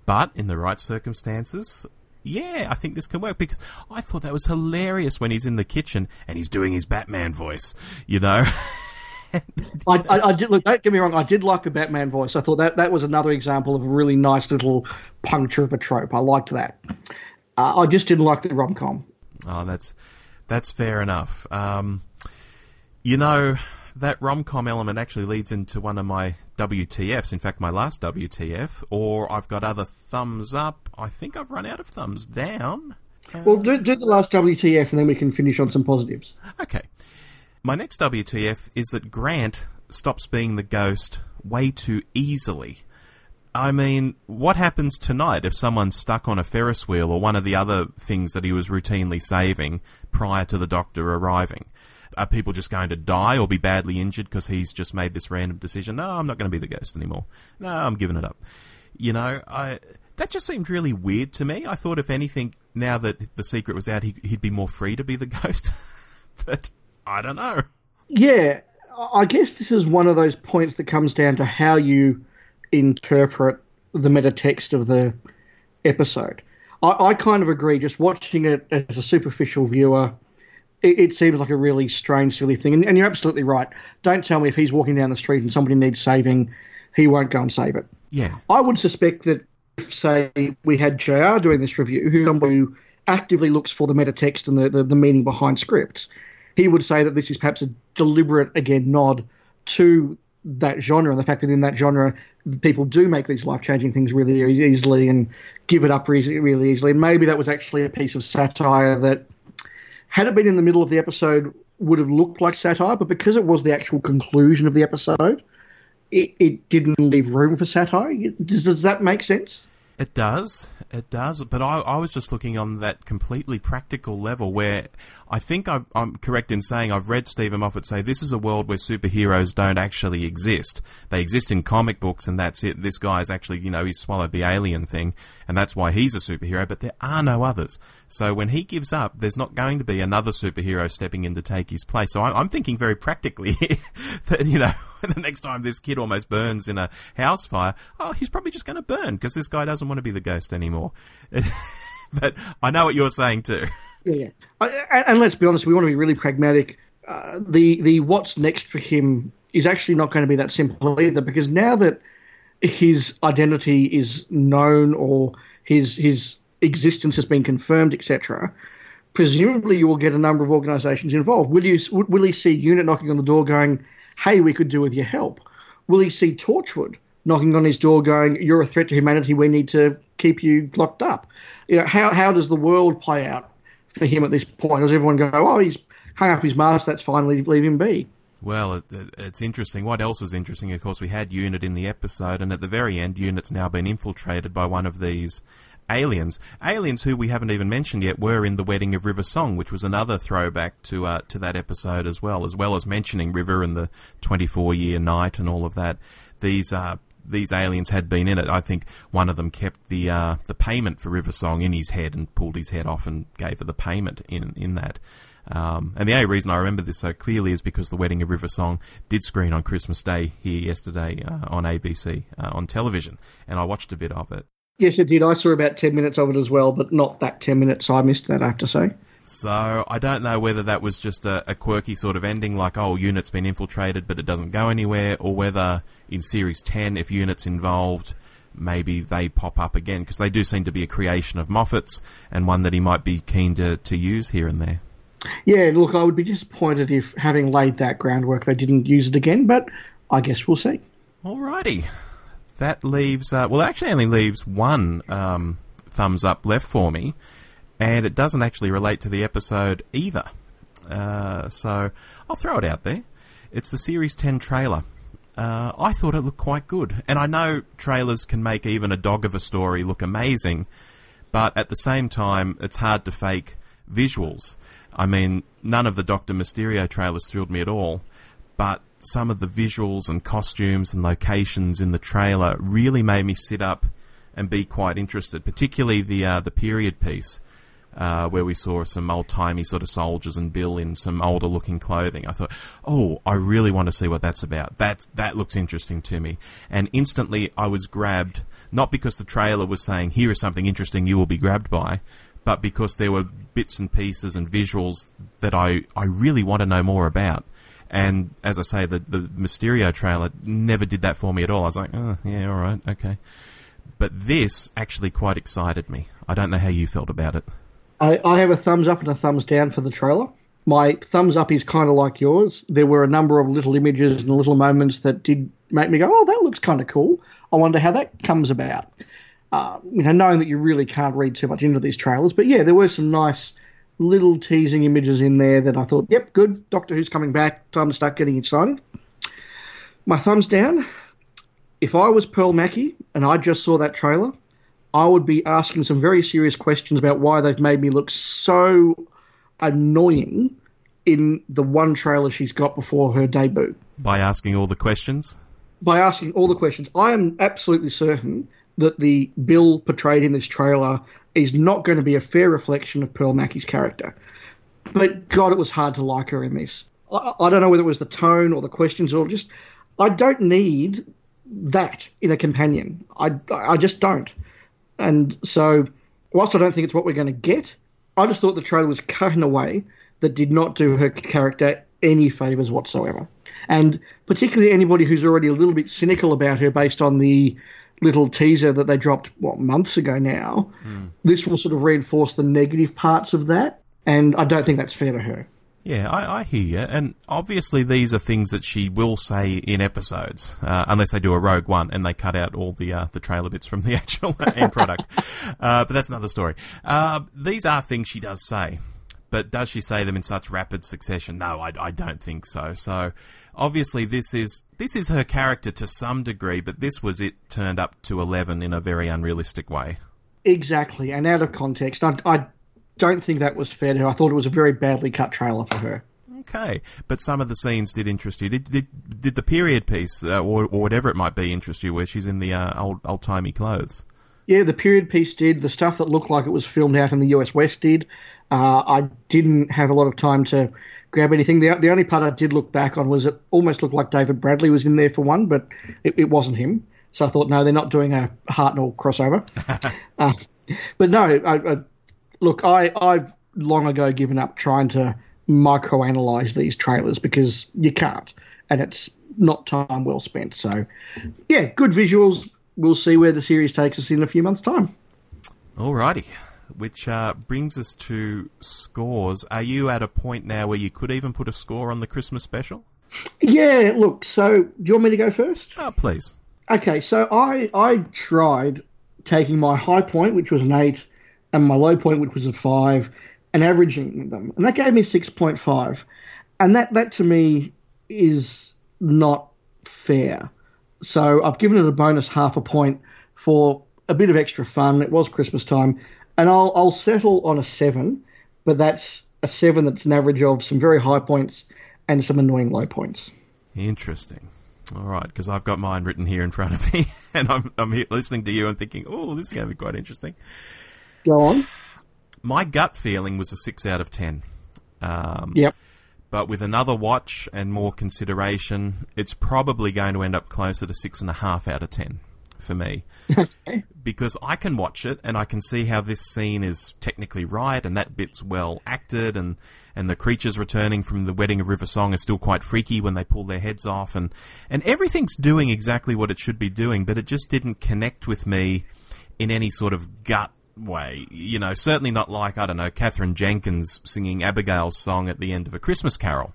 but in the right circumstances, yeah, I think this can work because I thought that was hilarious when he's in the kitchen and he's doing his Batman voice, you know. I, I, I, did look. Don't get me wrong. I did like the Batman voice. I thought that that was another example of a really nice little puncture of a trope. I liked that. Uh, I just didn't like the rom com. Oh, that's that's fair enough. Um, you know, that rom com element actually leads into one of my WTFs, in fact, my last WTF, or I've got other thumbs up. I think I've run out of thumbs down. Well, do, do the last WTF and then we can finish on some positives. Okay. My next WTF is that Grant stops being the ghost way too easily. I mean, what happens tonight if someone's stuck on a Ferris wheel or one of the other things that he was routinely saving prior to the doctor arriving? Are people just going to die or be badly injured because he's just made this random decision? No, I'm not going to be the ghost anymore. No, I'm giving it up. You know, I that just seemed really weird to me. I thought, if anything, now that the secret was out, he, would be more free to be the ghost. but I don't know. Yeah, I guess this is one of those points that comes down to how you interpret the meta text of the episode. I, I kind of agree. Just watching it as a superficial viewer, it, it seems like a really strange, silly thing. And, and you're absolutely right. Don't tell me if he's walking down the street and somebody needs saving, he won't go and save it. Yeah. I would suspect that if, say we had JR doing this review, who somebody who actively looks for the meta text and the, the, the meaning behind scripts, he would say that this is perhaps a deliberate, again, nod to that genre and the fact that in that genre people do make these life changing things really easily and give it up really, really easily. And maybe that was actually a piece of satire that, had it been in the middle of the episode, would have looked like satire, but because it was the actual conclusion of the episode, it, it didn't leave room for satire. Does, does that make sense? It does. It does. But I, I was just looking on that completely practical level where I think I, am correct in saying I've read Steven Moffat say this is a world where superheroes don't actually exist. They exist in comic books and that's it. This guy's actually, you know, he's swallowed the alien thing and that's why he's a superhero, but there are no others. So when he gives up, there's not going to be another superhero stepping in to take his place. So I'm thinking very practically that, you know, the next time this kid almost burns in a house fire, oh, he's probably just going to burn because this guy doesn't want to be the ghost anymore. but I know what you're saying too. Yeah, and, and let's be honest, we want to be really pragmatic. Uh, the the what's next for him is actually not going to be that simple either, because now that his identity is known or his his existence has been confirmed, etc. Presumably, you will get a number of organisations involved. Will you? Will he see UNIT knocking on the door, going, hey, we could do with your help? Will he see Torchwood knocking on his door going, you're a threat to humanity, we need to keep you locked up? You know, how, how does the world play out for him at this point? Does everyone go, oh, he's hung up his mask, that's fine, leave, leave him be? Well, it, it's interesting. What else is interesting? Of course, we had Unit in the episode, and at the very end, Unit's now been infiltrated by one of these aliens. Aliens who we haven't even mentioned yet were in the Wedding of River Song, which was another throwback to uh, to that episode as well, as well as mentioning River and the 24 year night and all of that. These uh, these aliens had been in it. I think one of them kept the uh, the payment for River Song in his head and pulled his head off and gave her the payment in in that. Um, and the only reason I remember this so clearly is because the Wedding of River Song did screen on Christmas Day here yesterday uh, on ABC uh, on television, and I watched a bit of it. Yes, it did. I saw about 10 minutes of it as well, but not that 10 minutes. I missed that, I have to say. So I don't know whether that was just a, a, quirky sort of ending, like, oh, Unit's been infiltrated, but it doesn't go anywhere, or whether in Series 10, if Unit's involved, maybe they pop up again, because they do seem to be a creation of Moffat's, and one that he might be keen to, to use here and there. Yeah, look, I would be disappointed if, having laid that groundwork, they didn't use it again, but I guess we'll see. Alrighty that leaves uh, well, actually only leaves one um, thumbs up left for me, and it doesn't actually relate to the episode either. Uh, so I'll throw it out there. It's the Series 10 trailer. Uh, I thought it looked quite good, and I know trailers can make even a dog of a story look amazing, but at the same time, it's hard to fake visuals. I mean, none of the Doctor Mysterio trailers thrilled me at all, but some of the visuals and costumes and locations in the trailer really made me sit up and be quite interested, particularly the uh, the period piece. Uh, where we saw some old timey sort of soldiers and Bill in some older looking clothing. I thought, oh, I really want to see what that's about. That's, that looks interesting to me. And instantly I was grabbed, not because the trailer was saying, here is something interesting you will be grabbed by, but because there were bits and pieces and visuals that I, I really want to know more about. And as I say, the the Mysterio trailer never did that for me at all. I was like, oh, yeah, all right, okay. But this actually quite excited me. I don't know how you felt about it. I, I have a thumbs up and a thumbs down for the trailer. my thumbs up is kind of like yours. There were a number of little images and little moments that did make me go, "Oh, that looks kind of cool." I wonder how that comes about. Uh, you know, knowing that you really can't read too much into these trailers, but yeah, there were some nice little teasing images in there that I thought, "Yep, good. Doctor Who's coming back. Time to start getting excited." My thumbs down. If I was Pearl Mackie and I just saw that trailer, I would be asking some very serious questions about why they've made me look so annoying in the one trailer she's got before her debut. By asking all the questions? By asking all the questions. I am absolutely certain that the Bill portrayed in this trailer is not going to be a fair reflection of Pearl Mackie's character. But God, it was hard to like her in this. I, I don't know whether it was the tone or the questions or just. I don't need that in a companion. I, I just don't. And so, whilst I don't think it's what we're going to get, I just thought the trailer was cut in a way that did not do her character any favours whatsoever. And particularly anybody who's already a little bit cynical about her based on the little teaser that they dropped, what, months ago now, mm. this will sort of reinforce the negative parts of that. And I don't think that's fair to her. Yeah, I, I, hear you. And obviously, these are things that she will say in episodes, uh, unless they do a Rogue One and they cut out all the uh, the trailer bits from the actual end product. Uh, but that's another story. Uh, these are things she does say. But does she say them in such rapid succession? No, I, I don't think so. So obviously, this is this is her character to some degree, but this was it turned up to eleven in a very unrealistic way. Exactly, and out of context. I, I don't think that was fair to her. I thought it was a very badly cut trailer for her. Okay, but some of the scenes did interest you. Did did, did the period piece uh, or, or whatever it might be interest you, where she's in the uh, old old timey clothes? Yeah, the period piece did. The stuff that looked like it was filmed out in the US West did. Uh, I didn't have a lot of time to grab anything. The the only part I did look back on was it almost looked like David Bradley was in there for one, but it, it wasn't him. So I thought, no, they're not doing a Hartnell crossover. uh, but no, I, I, look, I, I've long ago given up trying to microanalyze these trailers because you can't, and it's not time well spent. So, yeah, good visuals. We'll see where the series takes us in a few months' time. Alrighty. Which uh, brings us to scores. Are you at a point now where you could even put a score on the Christmas special? Yeah, look, so do you want me to go first? Oh, please. Okay, so I I tried taking my high point, which was an eight, and my low point, which was a five, and averaging them, and that gave me six point five, and that that to me is not fair. So I've given it a bonus half a point for a bit of extra fun. It was Christmas time, and I'll I'll settle on a seven, but that's a seven that's an average of some very high points and some annoying low points. Interesting. All right, because I've got mine written here in front of me, and I'm I'm listening to you and thinking, oh, this is going to be quite interesting. Go on. My gut feeling was a six out of ten. Um, yep. But with another watch and more consideration, it's probably going to end up closer to six and a half out of ten for me. Because I can watch it and I can see how this scene is technically right and that bit's well acted and, and the creatures returning from the wedding of River Song are still quite freaky when they pull their heads off and, and everything's doing exactly what it should be doing, but it just didn't connect with me in any sort of gut way. You know, certainly not like, I don't know, Katherine Jenkins singing Abigail's song at the end of A Christmas Carol.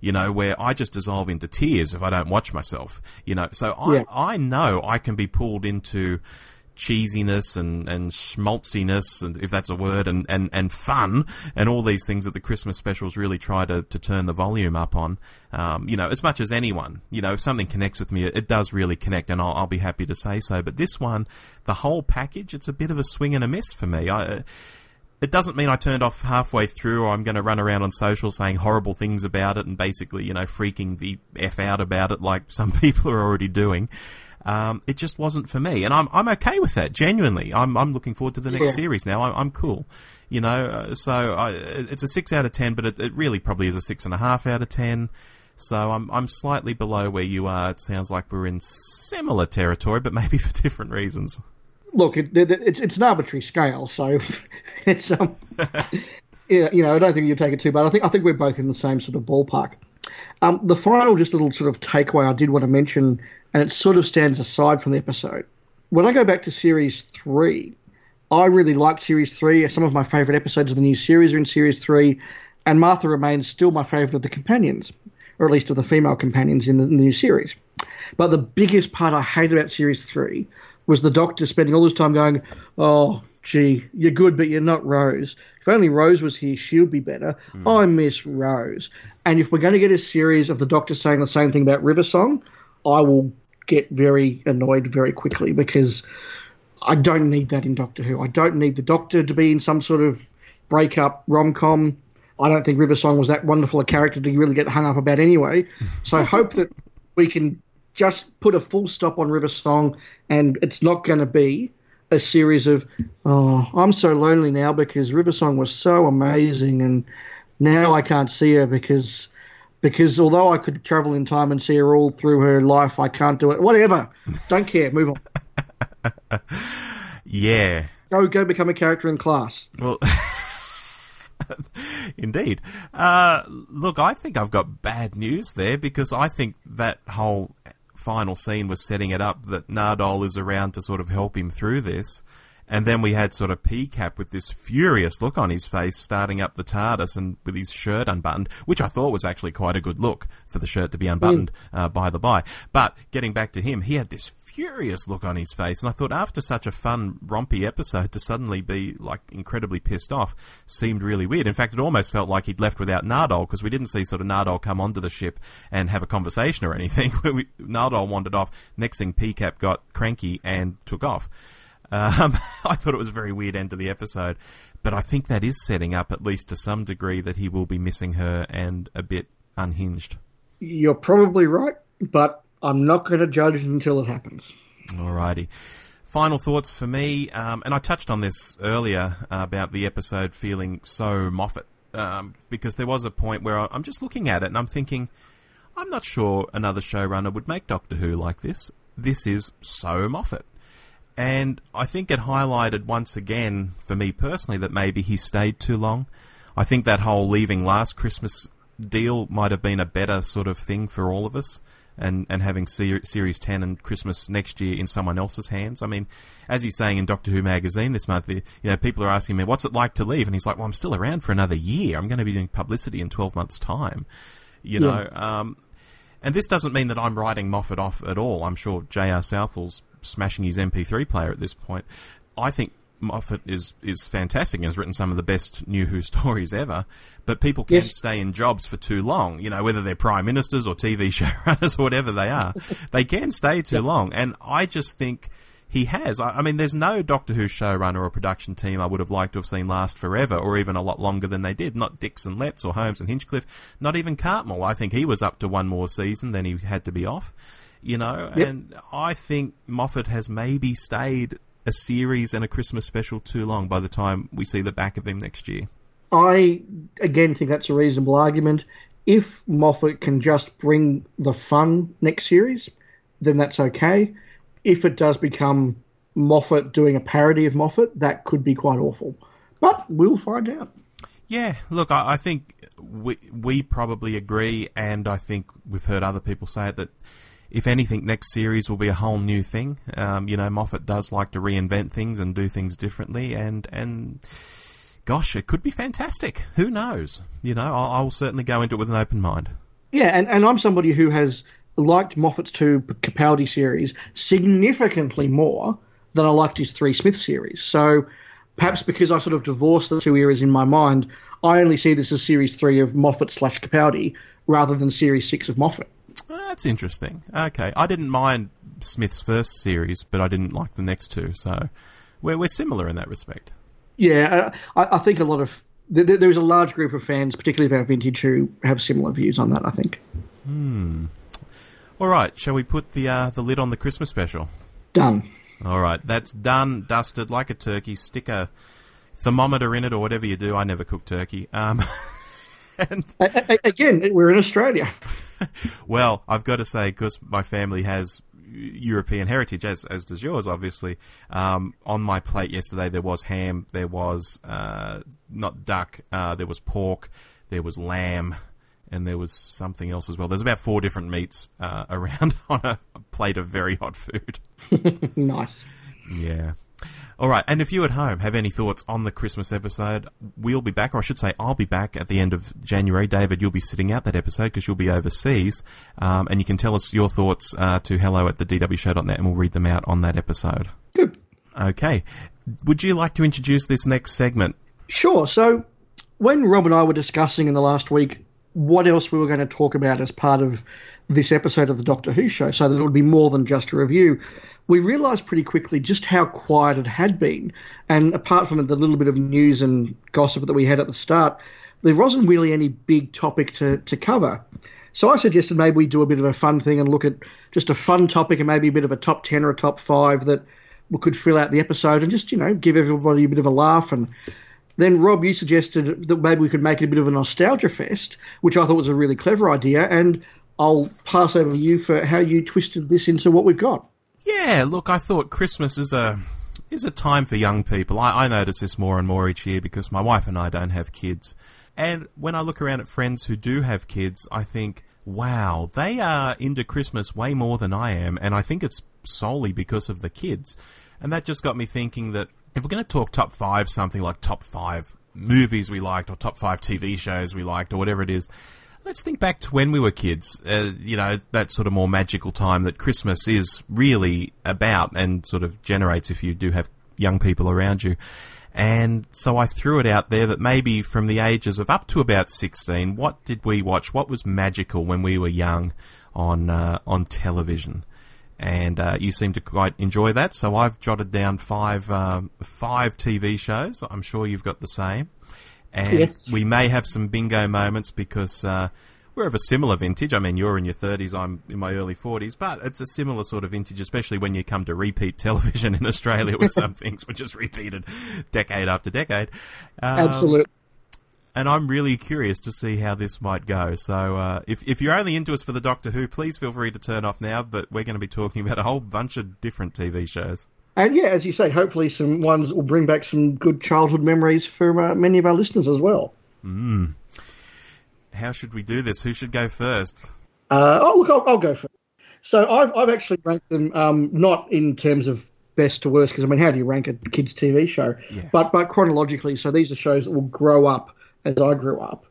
You know, where I just dissolve into tears if I don't watch myself. You know, so I, yeah. I know I can be pulled into cheesiness and, and schmaltziness, and if that's a word, and, and, and fun, and all these things that the Christmas specials really try to, to turn the volume up on. Um, you know, as much as anyone, you know, if something connects with me, it, it does really connect, and I'll, I'll, be happy to say so. But this one, the whole package, it's a bit of a swing and a miss for me. I, it doesn't mean I turned off halfway through or I'm going to run around on social saying horrible things about it and basically, you know, freaking the F out about it like some people are already doing. Um, it just wasn't for me, and I'm I'm okay with that. Genuinely, I'm I'm looking forward to the next yeah. series now. I'm, I'm cool, you know. Uh, so I, it's a six out of ten, but it, it really probably is a six and a half out of ten. So I'm I'm slightly below where you are. It sounds like we're in similar territory, but maybe for different reasons. Look, it, it, it's it's an arbitrary scale, so it's um, yeah, you know, I don't think you take it too bad. I think I think we're both in the same sort of ballpark. Um, the final, just little sort of takeaway I did want to mention and it sort of stands aside from the episode. When I go back to series three, I really liked series three. Some of my favourite episodes of the new series are in series three. and Martha remains still my favourite of the companions, or at least of the female companions in the, in the new series. But the biggest part I hated about series three was the Doctor spending all this time going, "Oh, gee, you're good, but you're not Rose. If only Rose was here, she'll be better. Hmm. I miss Rose." And if we're going to get a series of the Doctor saying the same thing about River Song, I will get very annoyed very quickly because I don't need that in Doctor Who. I don't need the Doctor to be in some sort of breakup rom com. I don't think River Song was that wonderful a character to really get hung up about anyway. So I hope that we can just put a full stop on River Song and it's not going to be a series of, oh, I'm so lonely now because River Song was so amazing and now I can't see her because because although I could travel in time and see her all through her life, I can't do it. Whatever. Don't care. Move on. Yeah. Go go become a character in class. Well, indeed. Uh, look, I think I've got bad news there because I think that whole final scene was setting it up that Nardole is around to sort of help him through this. And then we had sort of PCAP with this furious look on his face starting up the TARDIS and with his shirt unbuttoned, which I thought was actually quite a good look for the shirt to be unbuttoned, uh, by the by. But getting back to him, he had this furious look on his face, and I thought after such a fun, rompy episode to suddenly be like incredibly pissed off seemed really weird. In fact, it almost felt like he'd left without Nardole because we didn't see sort of Nardole come onto the ship and have a conversation or anything. Nardole wandered off. Next thing, PCAP got cranky and took off. Um, I thought it was a very weird end to the episode, but I think that is setting up, at least to some degree, that he will be missing her and a bit unhinged. You're probably right, but I'm not going to judge until it happens. All righty. Final thoughts for me, um, and I touched on this earlier uh, about the episode feeling so Moffat, um, because there was a point where I'm just looking at it and I'm thinking, I'm not sure another showrunner would make Doctor Who like this. This is so Moffat. And I think it highlighted once again, for me personally, that maybe he stayed too long. I think that whole leaving last Christmas deal might have been a better sort of thing for all of us. And, and having ser- Series 10 and Christmas next year in someone else's hands. I mean, as he's saying in Doctor Who magazine this month, you know, people are asking me, what's it like to leave? And he's like, well, I'm still around for another year. I'm going to be doing publicity in 12 months' time. You know, um, and this doesn't mean that I'm writing Moffat off at all. I'm sure J.R. Southall's smashing his MP3 player at this point. I think Moffat is is fantastic and has written some of the best New Who stories ever. But people can't Yes. stay in jobs for too long. You know, whether they're prime ministers or TV showrunners or whatever they are, they can stay too long. And I just think he has. I, I mean, there's no Doctor Who showrunner or production team I would have liked to have seen last forever, or even a lot longer than they did. Not Dicks and Letts or Holmes and Hinchcliffe. Not even Cartmel. I think he was up to one more season, then he had to be off. You know, Yep. and I think Moffat has maybe stayed a series and a Christmas special too long by the time we see the back of him next year. I again think that's a reasonable argument. If Moffat can just bring the fun next series, then that's okay. If it does become Moffat doing a parody of Moffat, that could be quite awful. But we'll find out. Yeah, look, I, I think we we probably agree, and I think we've heard other people say it that if anything, next series will be a whole new thing. Um, you know, Moffat does like to reinvent things and do things differently, and and gosh, it could be fantastic. Who knows? You know, I'll, I'll certainly go into it with an open mind. Yeah, and, and I'm somebody who has liked Moffat's two Capaldi series significantly more than I liked his three Smith series. So perhaps because I sort of divorced the two eras in my mind, I only see this as series three of Moffat slash Capaldi rather than series six of Moffat. Oh, That's interesting. Okay, I didn't mind Smith's first series, but I didn't like the next two, so we're we're similar in that respect. Yeah, uh, I, I think a lot of there, there- there's a large group of fans, particularly of our vintage, who have similar views on that. I think. Hmm. All right, shall we put the uh, the lid on the Christmas special? Done. All right, that's done, dusted like a turkey. Stick a thermometer in it or whatever you do. I never cook turkey. Um, and again, we're in Australia. well, I've got to say because my family has European heritage, as as does yours, obviously. Um, on my plate yesterday, there was ham, there was uh, not duck, uh, there was pork, there was lamb, and there was something else as well. There's about four different meats uh, around on a plate of very hot food. nice. Yeah. All right, and if you at home have any thoughts on the Christmas episode, we'll be back, or I should say, I'll be back at the end of January. David, you'll be sitting out that episode because you'll be overseas, um, and you can tell us your thoughts uh, to hello at the dwshow.net, and we'll read them out on that episode. Good. Okay. Would you like to introduce this next segment? Sure. So, when Rob and I were discussing in the last week what else we were going to talk about as part of this episode of the Doctor Who show, so that it would be more than just a review, we realised pretty quickly just how quiet it had been. And apart from the little bit of news and gossip that we had at the start, there wasn't really any big topic to, to cover. So I suggested maybe we do a bit of a fun thing and look at just a fun topic and maybe a bit of a top 10 or a top 5 that we could fill out the episode and just, you know, give everybody a bit of a laugh. And then, Rob, you suggested that maybe we could make it a bit of a nostalgia fest, which I thought was a really clever idea. And I'll pass over to you for how you twisted this into what we've got. Yeah, look, I thought Christmas is a is a time for young people. I, I notice this more and more each year because my wife and I don't have kids. And when I look around at friends who do have kids, I think, wow, they are into Christmas way more than I am. And I think it's solely because of the kids. And that just got me thinking that if we're going to talk top five, something like top five movies we liked or top five TV shows we liked or whatever it is, let's think back to when we were kids. Uh, you know, that sort of more magical time that Christmas is really about and sort of generates if you do have young people around you. And so I threw it out there that maybe from the ages of up to about 16, what did we watch? What was magical when we were young on, uh, on television? And uh, you seem to quite enjoy that, so I've jotted down five um, five TV shows. I'm sure you've got the same and yes. we may have some bingo moments because uh, we're of a similar vintage. I mean, you're in your 30s, I'm in my early 40s, but it's a similar sort of vintage, especially when you come to repeat television in Australia, with some things which just repeated decade after decade. Um, Absolutely. And I'm really curious to see how this might go. So, uh, if if you're only into us for the Doctor Who, please feel free to turn off now. But we're going to be talking about a whole bunch of different TV shows. And yeah, as you say, hopefully some ones will bring back some good childhood memories for uh, many of our listeners as well. Mm. How should we do this? Who should go first? Uh, oh, look, I'll, I'll, go first. So I've, I've actually ranked them um, not in terms of best to worst, because I mean, how do you rank a kids' TV show? Yeah. But but chronologically, so these are shows that will grow up as I grew up.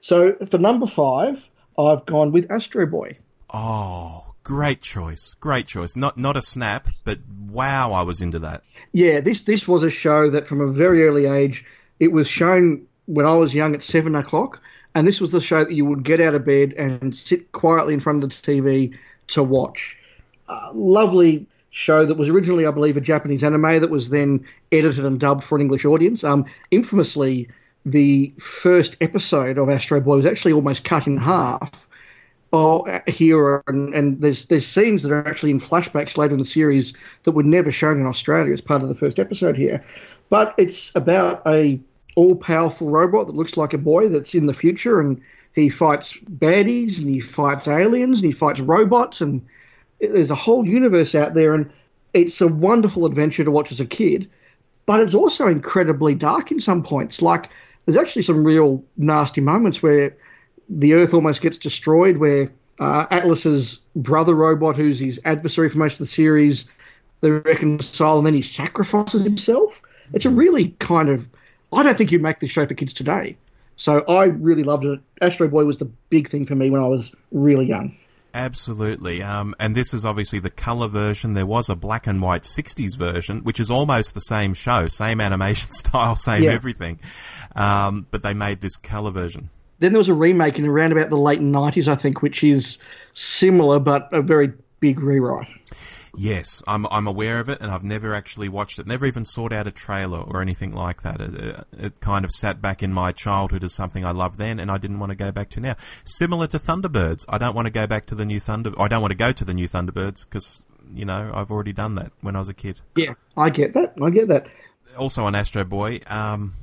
So for number five, I've gone with Astro Boy. Oh, Great choice. Great choice. Not not a snap, but wow, I was into that. Yeah, this this was a show that from a very early age, it was shown when I was young at seven o'clock, and this was the show that you would get out of bed and sit quietly in front of the TV to watch. Uh, lovely show that was originally, I believe, a Japanese anime that was then edited and dubbed for an English audience. Um, infamously, the first episode of Astro Boy was actually almost cut in half or here, and, and there's there's scenes that are actually in flashbacks later in the series that were never shown in Australia as part of the first episode here. But it's about a all-powerful robot that looks like a boy that's in the future, and he fights baddies, and he fights aliens, and he fights robots, and there's a whole universe out there, and it's a wonderful adventure to watch as a kid. But it's also incredibly dark in some points. Like there's actually some real nasty moments where the Earth almost gets destroyed, where uh, Atlas's brother robot, who's his adversary for most of the series, they reconcile and then he sacrifices himself. It's a really kind of. I don't think you'd make this show for kids today. So I really loved it. Astro Boy was the big thing for me when I was really young. Absolutely. Um, and this is obviously the colour version. There was a black and white 60s version, which is almost the same show, same animation style, same yeah. everything. Um, but they made this colour version. Then there was a remake in around about the late 90s, I think, which is similar but a very big rewrite. Yes, I'm I'm aware of it, and I've never actually watched it. Never even sought out a trailer or anything like that. It, it, kind of sat back in my childhood as something I loved then, and I didn't want to go back to now. Similar to Thunderbirds, I don't want to go back to the new Thunder. I don't want to go to the new Thunderbirds because you know I've already done that when I was a kid. Yeah, I get that. I get that. Also on Astro Boy, um,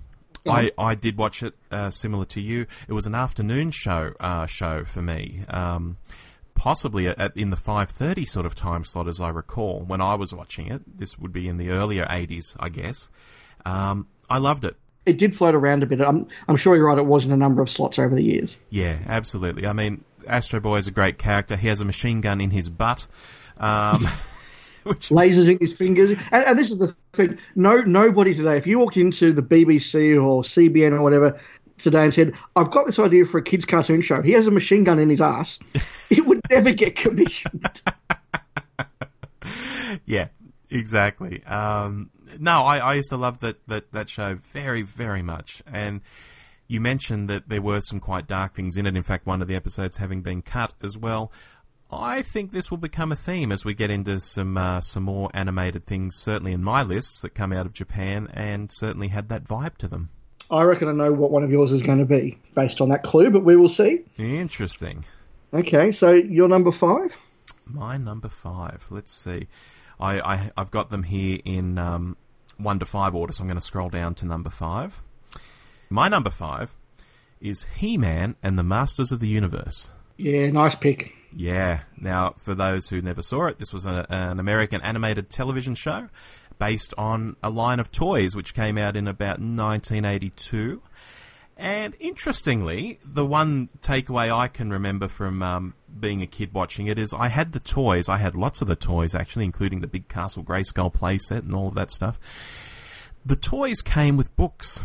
I, I did watch it uh, similar to you. It was an afternoon show uh, show for me, um, possibly at, in the five thirty sort of time slot, as I recall when I was watching it. This would be in the earlier eighties, I guess. Um, I loved it. It did float around a bit. I'm I'm sure you're right. It was in a number of slots over the years. Yeah, absolutely. I mean, Astro Boy is a great character. He has a machine gun in his butt. Um, Which, lasers in his fingers. And, and this is the thing: no, nobody today. If you walked into the BBC or CBN or whatever today and said, "I've got this idea for a kids' cartoon show," he has a machine gun in his ass. it would never get commissioned. yeah, exactly. Um, no, I, I used to love that, that, that show very, very much. And you mentioned that there were some quite dark things in it. In fact, one of the episodes having been cut as well. I think this will become a theme as we get into some uh, some more animated things. Certainly in my lists that come out of Japan, and certainly had that vibe to them. I reckon I know what one of yours is going to be based on that clue, but we will see. Interesting. Okay, so your number five. My number five. Let's see. I, I have got them here in um, one to five order, so I'm going to scroll down to number five. My number five is He-Man and the Masters of the Universe. Yeah, nice pick. Yeah. Now, for those who never saw it, this was a, an American animated television show based on a line of toys which came out in about 1982. And interestingly, the one takeaway I can remember from um, being a kid watching it is I had the toys. I had lots of the toys, actually, including the big Castle Grayskull playset and all of that stuff. The toys came with books.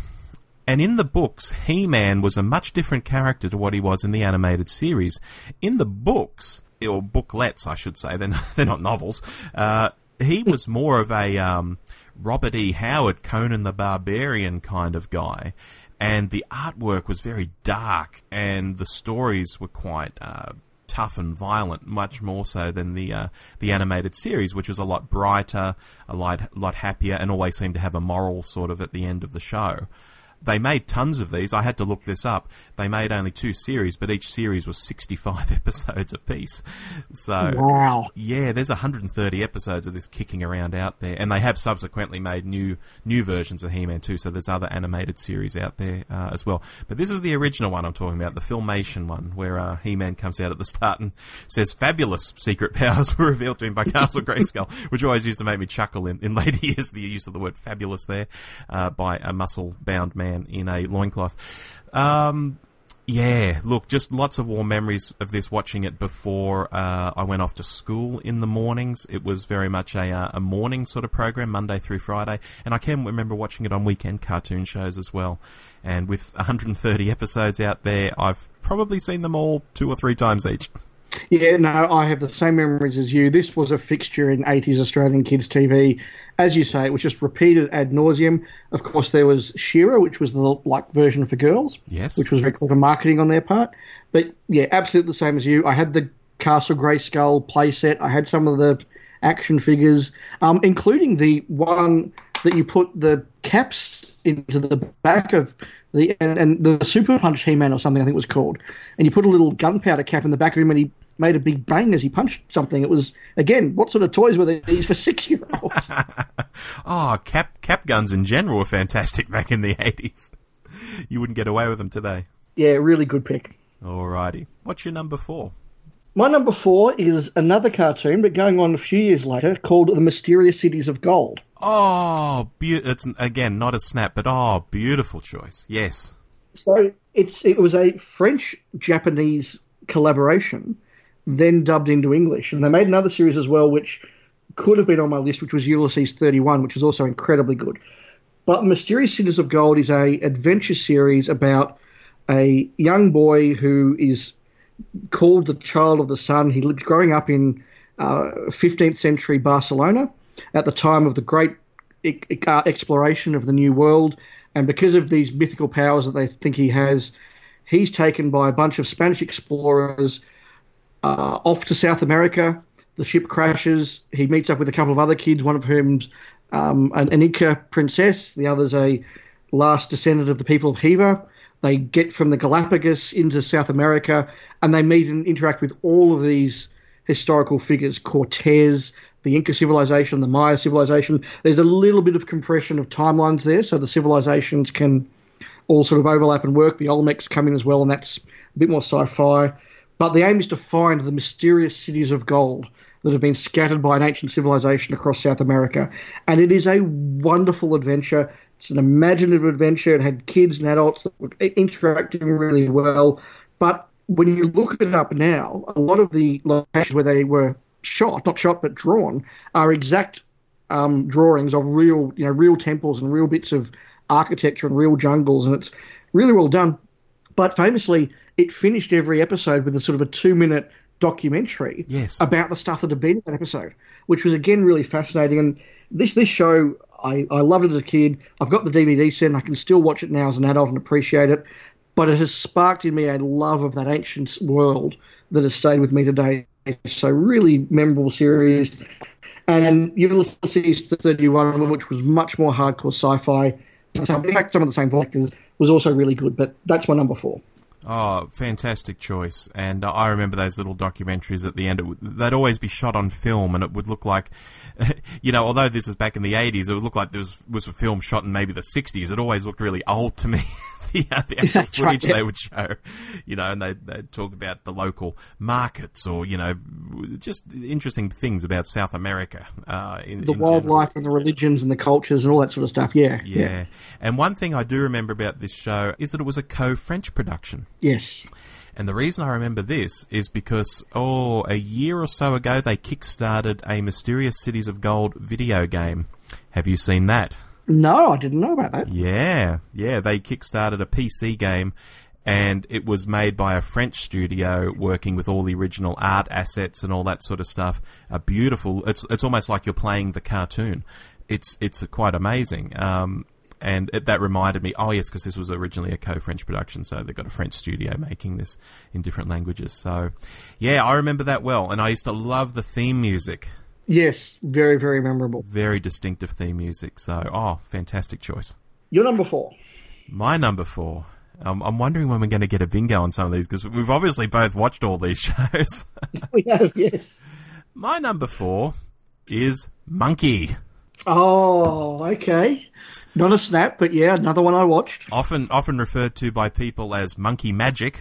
And in the books, He Man was a much different character to what he was in the animated series. In the books, or booklets, I should say, they're not, they're not novels, uh, he was more of a um, Robert E. Howard, Conan the Barbarian kind of guy. And the artwork was very dark, and the stories were quite uh, tough and violent, much more so than the uh, the animated series, which was a lot brighter, a lot lot happier, and always seemed to have a moral sort of at the end of the show they made tons of these. I had to look this up. They made only two series, but each series was 65 episodes apiece. So, wow. yeah, there's 130 episodes of this kicking around out there, and they have subsequently made new new versions of He-Man too. So there's other animated series out there uh, as well. But this is the original one I'm talking about, the Filmation one, where uh, He-Man comes out at the start and says fabulous secret powers were revealed to him by Castle Grayskull, which always used to make me chuckle in, in later years. The use of the word fabulous there uh, by a muscle-bound man man in a loincloth. Um, yeah, look, just lots of warm memories of this. Watching it before uh, I went off to school in the mornings. It was very much a, uh, a morning sort of program, Monday through Friday, and I can remember watching it on weekend cartoon shows as well. And with 130 episodes out there, I've probably seen them all two or three times each. Yeah, no, I have the same memories as you. This was a fixture in 80s Australian kids' TV. As you say, it was just repeated ad nauseum. Of course, there was She-Ra, which was the like version for girls. Yes. Which was very clever marketing on their part. But yeah, absolutely the same as you. I had the Castle Grey Grayskull playset. I had some of the action figures, um, including the one that you put the caps into the back of the and, and the Super Punch He-Man or something I think it was called, and you put a little gunpowder cap in the back of him, and he made a big bang as he punched something. It was again, what sort of toys were these for six year olds? oh, ah, cap cap guns in general were fantastic back in the eighties. You wouldn't get away with them today. Yeah, really good pick. Alrighty, what's your number four? My number four is another cartoon, but going on a few years later, called The Mysterious Cities of Gold. Oh, be- it's again not a snap, but oh, beautiful choice. Yes. So it's it was a French Japanese collaboration then dubbed into English. And they made another series as well, which could have been on my list, which was Ulysses 31, which is also incredibly good. But Mysterious Cities of Gold is a adventure series about a young boy who is called the Child of the Sun. He lived growing up in uh, 15th century Barcelona at the time of the great exploration of the New World. And because of these mythical powers that they think he has, he's taken by a bunch of Spanish explorers uh, off to South America. The ship crashes. He meets up with a couple of other kids, one of whom's um, an, an Inca princess, the other's a last descendant of the people of Hiva. They get from the Galapagos into South America, and they meet and interact with all of these historical figures Cortez, the Inca civilization, the Maya civilization. There's a little bit of compression of timelines there, so the civilizations can all sort of overlap and work. The Olmecs come in as well, and that's a bit more sci fi. But the aim is to find the mysterious cities of gold that have been scattered by an ancient civilization across South America. And it is a wonderful adventure. It's an imaginative adventure. It had kids and adults that were interacting really well. But when you look it up now, a lot of the locations where they were shot, not shot, but drawn, are exact um, drawings of real, you know, real temples and real bits of architecture and real jungles, and it's really well done. But famously, it finished every episode with a sort of a two-minute documentary Yes. about the stuff that had been in that episode, which was again really fascinating. And this this show, I, I loved it as a kid. I've got the DVD set, and I can still watch it now as an adult and appreciate it. But it has sparked in me a love of that ancient world that has stayed with me today. So really memorable series. And Ulysses 31, which was much more hardcore sci-fi. In fact, some of the same voice actors was also really good. But that's my number four. Oh, fantastic choice! And uh, I remember those little documentaries at the end. Would, they'd always be shot on film, and it would look like, you know, although this is back in the '80s, it would look like there was, was a film shot in maybe the '60s. It always looked really old to me. the, uh, the actual That's right, footage yeah. they would show, you know, and they they'd talk about the local markets or you know, just interesting things about South America. Uh, in, The in wildlife general. and the religions and the cultures and all that sort of stuff. Yeah. Yeah. And one thing I do remember about this show is that it was a co-French production. Yes. And the reason I remember this is because, oh, a year or so ago, they kickstarted a Mysterious Cities of Gold video game. Have you seen that? No, I didn't know about that. Yeah, yeah, they kickstarted a PC game and it was made by a French studio working with all the original art assets and all that sort of stuff. A beautiful, it's, it's almost like you're playing the cartoon. It's, it's quite amazing. Um, and it, that reminded me, oh yes, because this was originally a co-French production, so they've got a French studio making this in different languages. So, yeah, I remember that well, and I used to love the theme music, Yes, very, very memorable. very distinctive theme music. So, oh, fantastic choice. You're number four. My number four. Um, I'm wondering when we're going to get a bingo on some of these because we've obviously both watched all these shows. We have, yes. My number four is Monkey. Oh, okay. Not a snap, but yeah, another one I watched. Often, often referred to by people as Monkey Magic,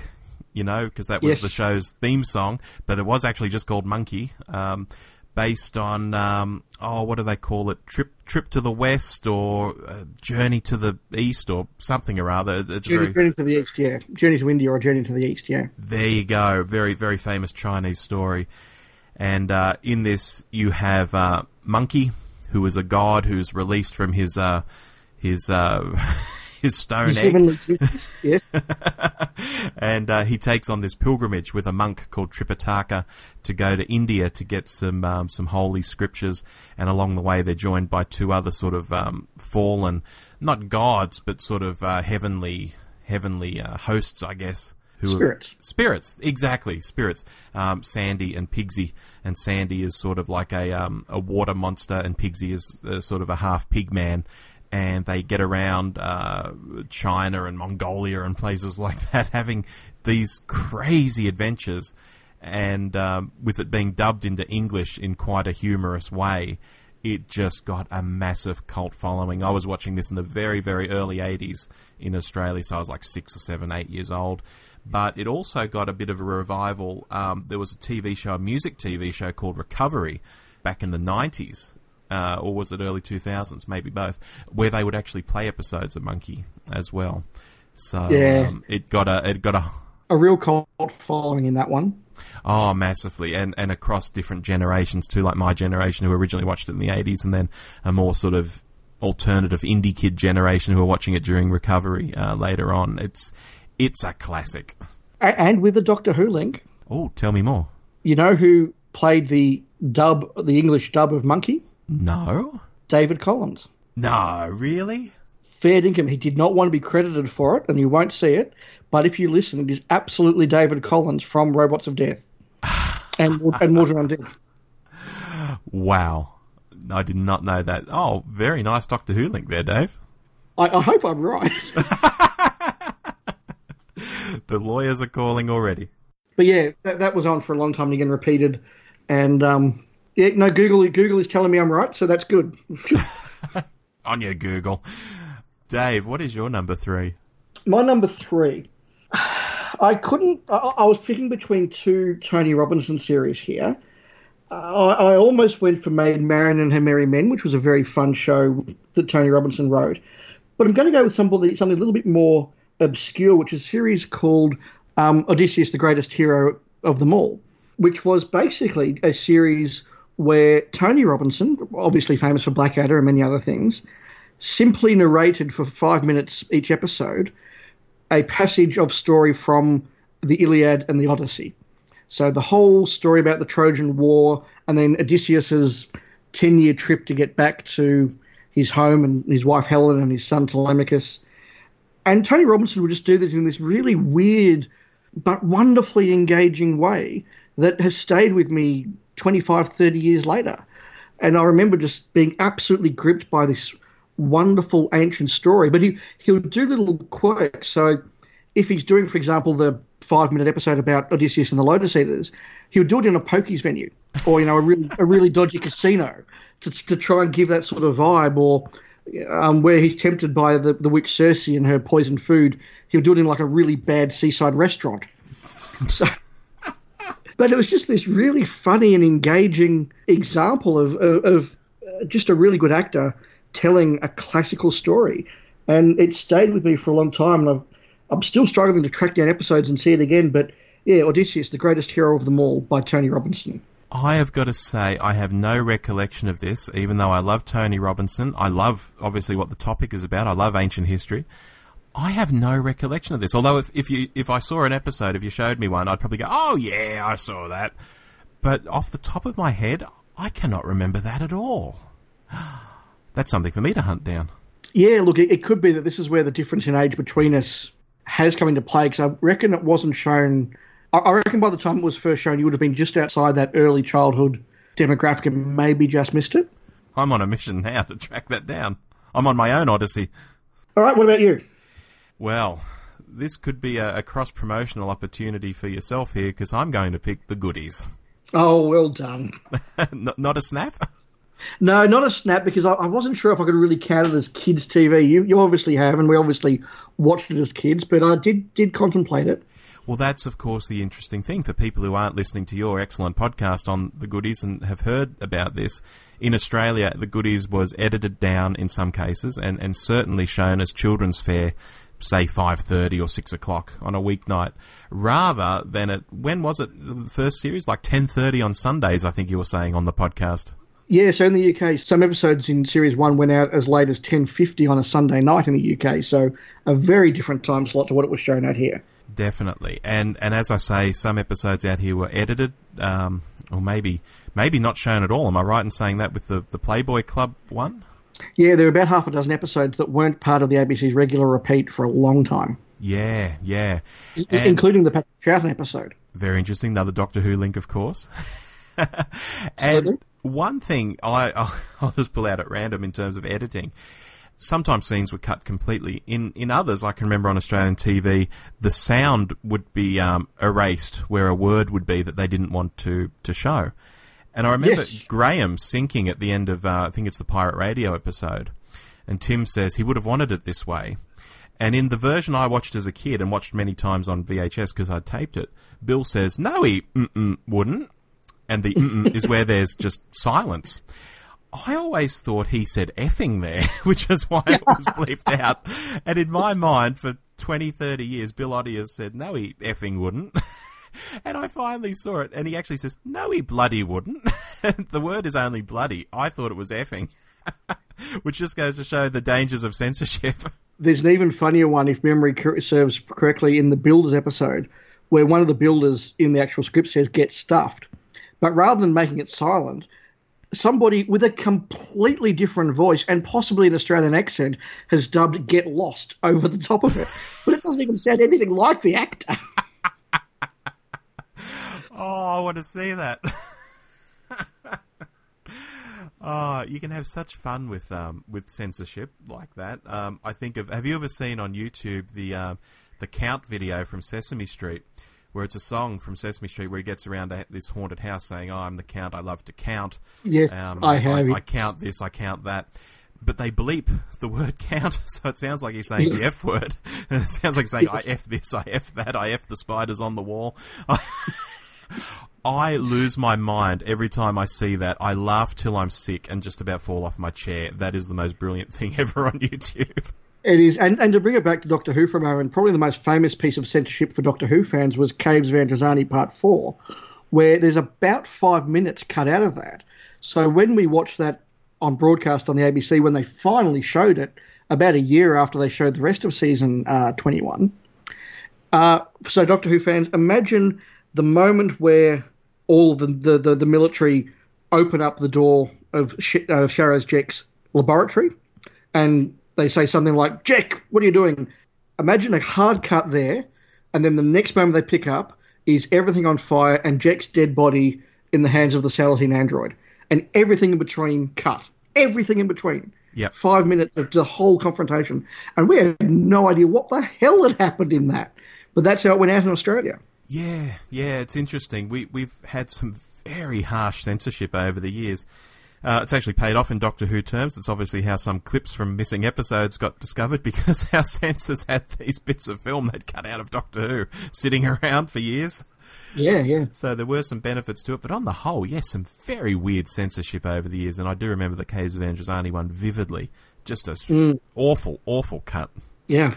you know, because that was Yes. the show's theme song, but it was actually just called Monkey. Um, based on um, oh, what do they call it? Trip, trip to the west, or uh, journey to the east, or something or other. It's- Journey, very Journey to the East, yeah. Journey to India or Journey to the East, yeah. There you go. Very, very famous Chinese story. And uh, in this, you have uh, Monkey, who is a god who's released from his uh, his uh, his stone His egg, yes. and uh, he takes on this pilgrimage with a monk called Tripitaka to go to India to get some um, some holy scriptures. And along the way, they're joined by two other sort of um, fallen, not gods, but sort of uh, heavenly heavenly uh, hosts, I guess. Who Spirits. Spirits, exactly, spirits. Um, Sandy and Pigsy, and Sandy is sort of like a um, a water monster, and Pigsy is uh, sort of a half pig man. And they get around uh, China and Mongolia and places like that, having these crazy adventures. And um, with it being dubbed into English in quite a humorous way, it just got a massive cult following. I was watching this in the very, very early 80s in Australia, so I was like six or seven, eight years old. But it also got a bit of a revival. Um, there was a TV show, a music TV show called Recovery back in the 90s, uh, or was it early 2000s? Maybe both, where they would actually play episodes of Monkey as well. So Yeah. um, it got a it got a A real cult following in that one. Oh, massively, and and across different generations too, like my generation who originally watched it in the eighties, and then a more sort of alternative indie kid generation who are watching it during recovery uh, later on. It's it's a classic. And with the Doctor Who link, Oh, tell me more. you know who played the dub, the English dub of Monkey? No, David Collings. no, really? Fair dinkum. He did not want to be credited for it, and you won't see it. But if you listen, it is absolutely David Collings from Robots of Death and and Mawdryn Undead. Wow, I did not know that. Oh, very nice Doctor Who link there, Dave. I, I hope I'm right. The lawyers are calling already. But yeah, that, that was on for a long time and again repeated. And um, yeah, no, Google Google is telling me I'm right, so that's good. On your Google, Dave. What is your number three? My number three. I couldn't. I, I was picking between two Tony Robinson series here. Uh, I, I almost went for Maid Marian and Her Merry Men, which was a very fun show that Tony Robinson wrote. But I'm going to go with somebody, something a little bit more obscure, which is a series called um, Odysseus, the Greatest Hero of Them All, which was basically a series where Tony Robinson, obviously famous for Blackadder and many other things, simply narrated for five minutes each episode a passage of story from the Iliad and the Odyssey. So the whole story about the Trojan War and then Odysseus's 10 year trip to get back to his home and his wife Helen and his son Telemachus. And Tony Robinson would just do this in this really weird but wonderfully engaging way that has stayed with me 25, 30 years later. And I remember just being absolutely gripped by this wonderful ancient story. But he, he'll do little quirks. So if he's doing, for example, the five minute episode about Odysseus and the Lotus Eaters, he'll do it in a pokies venue or, you know, a really, a really dodgy casino to, to try and give that sort of vibe or um, where he's tempted by the, the witch Circe and her poisoned food, he'll do it in like a really bad seaside restaurant. So, but it was just this really funny and engaging example of, of, of uh, just a really good actor telling a classical story. And it stayed with me for a long time. And I've, I'm still struggling to track down episodes and see it again. But yeah, Odysseus, the greatest hero of them all, by Tony Robinson. I have got to say, I have no recollection of this, even though I love Tony Robinson. I love, obviously, what the topic is about. I love ancient history. I have no recollection of this. Although, if, if you if I saw an episode, if you showed me one, I'd probably go, "Oh yeah, I saw that." But off the top of my head, I cannot remember that at all. That's something for me to hunt down. Yeah, look, it, it could be that this is where the difference in age between us has come into play. Because I reckon it wasn't shown. I, I reckon by the time it was first shown, you would have been just outside that early childhood demographic and maybe just missed it. I'm on a mission now to track that down. I'm on my own odyssey. All right, what about you? Well, this could be a, a cross promotional opportunity for yourself here because I'm going to pick the goodies. Oh, well done. not, not a snap? No, not a snap because I, I, wasn't sure if I could really count it as kids' TV. You, you obviously have, and we obviously watched it as kids, but I did did contemplate it. Well, that's of course the interesting thing for people who aren't listening to your excellent podcast on the goodies and have heard about this. In Australia, the goodies was edited down in some cases and, and certainly shown as children's fare say 5.30 or 6 o'clock on a weeknight rather than at when was it the first series like 10.30 on sundays i think you were saying on the podcast yeah, so in the UK, some episodes in Series 1 went out as late as 10.50 on a Sunday night in the UK, so a very different time slot to what it was shown out here. Definitely. And and as I say, some episodes out here were edited, um, or maybe maybe not shown at all. Am I right in saying that with the, the Playboy Club one? Yeah, there were about half a dozen episodes that weren't part of the ABC's regular repeat for a long time. Yeah, yeah. I- including the Patrick Troughton episode. Very interesting. Another Doctor Who link, of course. and one thing I, I'll, I'll just pull out at random in terms of editing. Sometimes scenes were cut completely. In in others, I can remember on Australian TV, the sound would be um, erased where a word would be that they didn't want to to show. And I remember Yes. Graham sinking at the end of uh, I think it's the Pirate Radio episode, and Tim says he would have wanted it this way. And in the version I watched as a kid and watched many times on VHS because I taped it, Bill says, "No, he wouldn't," and the is where there's just silence. I always thought he said effing there, which is why it was bleeped out. And in my mind, for 20, 30 years, Bill Oddie has said, no, he effing wouldn't. And I finally saw it, and he actually says, no, he bloody wouldn't. the word is only bloody. I thought it was effing. which just goes to show the dangers of censorship. There's an even funnier one, if memory serves correctly, in the Builders episode, where one of the builders in the actual script says "get stuffed," but rather than making it silent, somebody with a completely different voice and possibly an Australian accent has dubbed "get lost" over the top of it. But it doesn't even sound anything like the actor. Oh, I want to see that. oh, you can have such fun with um, with censorship like that. Um, I think of. Have you ever seen on YouTube the um, the count video from Sesame Street, where it's a song from Sesame Street where he gets around to this haunted house saying, "Oh, I'm the count. I love to count. Yes, Um, I have. I, count this. I count that." But they bleep the word count, so it sounds like he's saying the F word. it sounds like saying, I F this, I F that, I F the spiders on the wall. I lose my mind every time I see that. I laugh till I'm sick and just about fall off my chair. That is the most brilliant thing ever on YouTube. It is, and, and to bring it back to Doctor Who for a moment, probably the most famous piece of censorship for Doctor Who fans was Caves of Androzani Part 4, where there's about five minutes cut out of that. So when we watch that on broadcast on the ABC, when they finally showed it, about a year after they showed the rest of season uh, 21. Uh, so, Doctor Who fans, imagine the moment where all the, the, the, the military open up the door of Sh- uh, Jek's laboratory and they say something like, Jek, what are you doing? Imagine a hard cut there, and then the next moment they pick up is everything on fire and Jek's dead body in the hands of the Salateen android. And everything in between cut. Everything in between. Yeah. Five minutes of the whole confrontation. And we had no idea what the hell had happened in that. But that's how it went out in Australia. Yeah, yeah, it's interesting. We we've had some very harsh censorship over the years. Uh, it's actually paid off in Doctor Who terms. It's obviously how some clips from missing episodes got discovered because our censors had these bits of film they'd cut out of Doctor Who sitting around for years. Yeah, yeah. So there were some benefits to it, but on the whole, yes, some very weird censorship over the years. And I do remember the Caves of Androzani one vividly. Just a Mm. awful, awful cut. Yeah.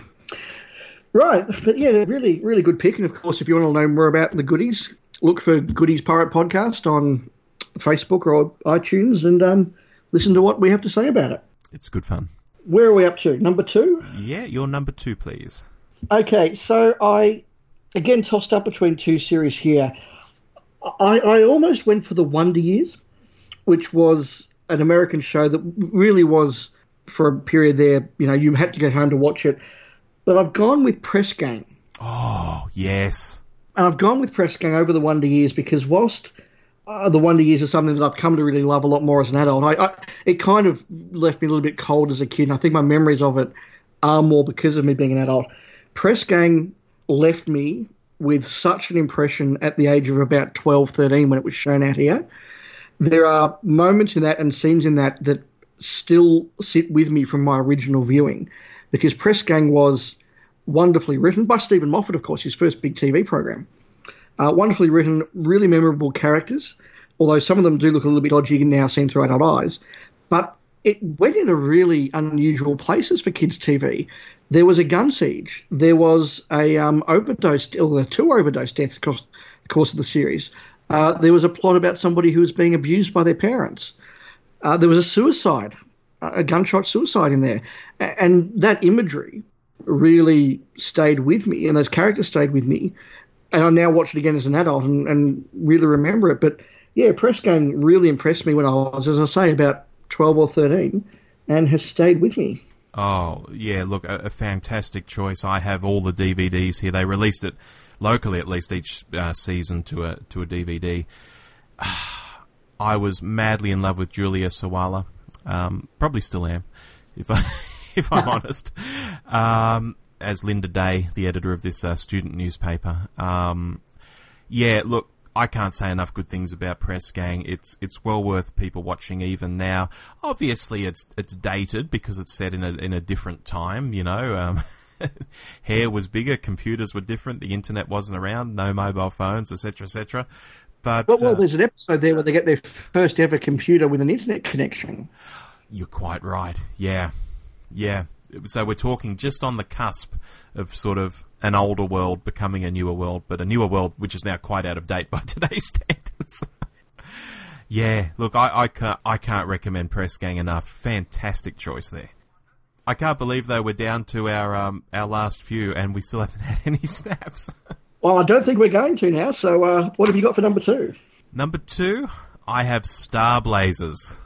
Right, but yeah, really, really good pick. And of course, if you want to know more about the goodies, look for Goodies Pirate Podcast on Facebook or iTunes and um, listen to what we have to say about it. It's good fun. Where are we up to? Number two? Yeah, your number two, please. Okay, so I again tossed up between two series here. I, I almost went for the Wonder Years, which was an American show that really was for a period there. You know, you had to go home to watch it, but I've gone with Press Gang. Oh, yes. And I've gone with Press Gang over the Wonder Years because whilst uh, the Wonder Years is something that I've come to really love a lot more as an adult, I, I, it kind of left me a little bit cold as a kid. And I think my memories of it are more because of me being an adult. Press Gang left me with such an impression at the age of about 12, 13 when it was shown out here. There are moments in that and scenes in that that still sit with me from my original viewing because Press Gang was wonderfully written by Steven Moffat, of course, his first big TV program. Uh, wonderfully written, really memorable characters, although some of them do look a little bit dodgy now seen through adult eyes. But it went into really unusual places for kids' TV. There was a gun siege. There was a um, overdose, or were two overdose deaths across the course of the series. Uh, there was a plot about somebody who was being abused by their parents. Uh, there was a suicide, a gunshot suicide in there, and that imagery really stayed with me, and those characters stayed with me. And I now watch it again as an adult and, and really remember it. But yeah, Press Gang really impressed me when I was, as I say, about 12 or 13, and has stayed with me. Oh, yeah, look, a, a fantastic choice. I have all the DVDs here. They released it locally, at least each uh, season to a to a DVD. I was madly in love with Julia Sawalha. Um, probably still am, if I if I'm honest. Um, as Linda Day, the editor of this uh, student newspaper. Um, yeah, look, I can't say enough good things about Press Gang. It's it's well worth people watching even now. Obviously, it's it's dated because it's set in a in a different time. You know, um, hair was bigger, computers were different, the internet wasn't around, no mobile phones, etc., etc. But Well, well, uh, there's an episode there where they get their first ever computer with an internet connection. You're quite right. Yeah. Yeah. So we're talking just on the cusp of sort of an older world becoming a newer world, but a newer world which is now quite out of date by today's standards. yeah, look, I, I can't I can't recommend Press Gang enough. Fantastic choice there. I can't believe though we're down to our um, our last few and we still haven't had any snaps. Well, I don't think we're going to now. So, uh, what have you got for number two? Number two, I have Star Blazers.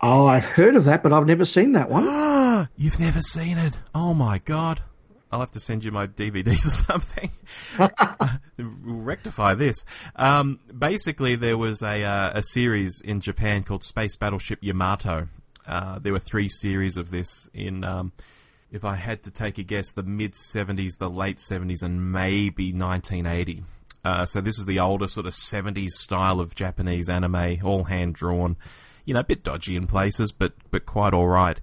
Oh, I've heard of that, but I've never seen that one. You've never seen it? Oh my god. I'll have to send you my DVDs or something. we'll rectify this. Um, basically, there was a, uh, a series in Japan called Space Battleship Yamato. Uh, there were three series of this in, um, if I had to take a guess, the mid 70s, the late 70s, and maybe 1980. Uh, so this is the older sort of 70s style of Japanese anime, all hand drawn. You know, a bit dodgy in places, but but quite all right.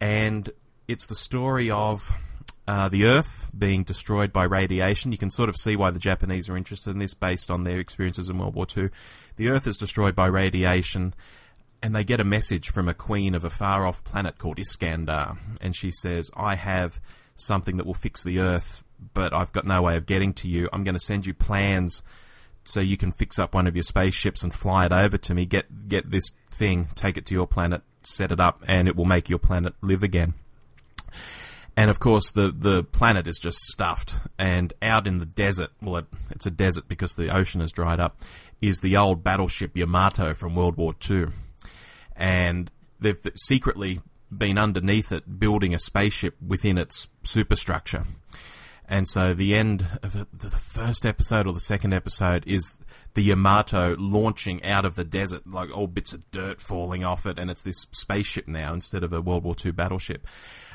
And it's the story of uh, the Earth being destroyed by radiation. You can sort of see why the Japanese are interested in this based on their experiences in World War II. The Earth is destroyed by radiation, and they get a message from a queen of a far off planet called Iskandar. And she says, I have something that will fix the Earth, but I've got no way of getting to you. I'm going to send you plans so you can fix up one of your spaceships and fly it over to me. Get get this thing, take it to your planet, set it up, and it will make your planet live again. And of course, the, the planet is just stuffed. And out in the desert, well, it, it's a desert because the ocean has dried up, is the old battleship Yamato from World War II. And they've secretly been underneath it building a spaceship within its superstructure. And so the end of the first episode or the second episode is the Yamato launching out of the desert, like all bits of dirt falling off it, and it's this spaceship now instead of a World War II battleship.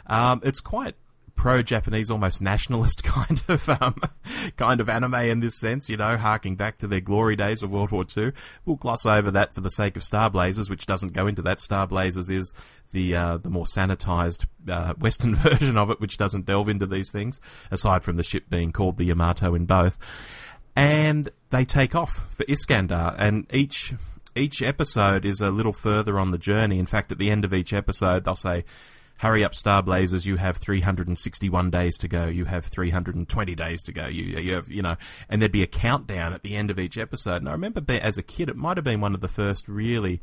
Um, it's quite pro-Japanese, almost nationalist kind of um, kind of anime in this sense, you know, harking back to their glory days of World War II. We'll gloss over that for the sake of Star Blazers, which doesn't go into that. Star Blazers is the uh, the more sanitized uh, Western version of it, which doesn't delve into these things, aside from the ship being called the Yamato in both. And they take off for Iskandar, and each each episode is a little further on the journey. In fact, at the end of each episode, they'll say hurry up, Star Blazers! You have 361 days to go. You have 320 days to go. You, you have, you know, and there'd be a countdown at the end of each episode. And I remember as a kid, it might have been one of the first really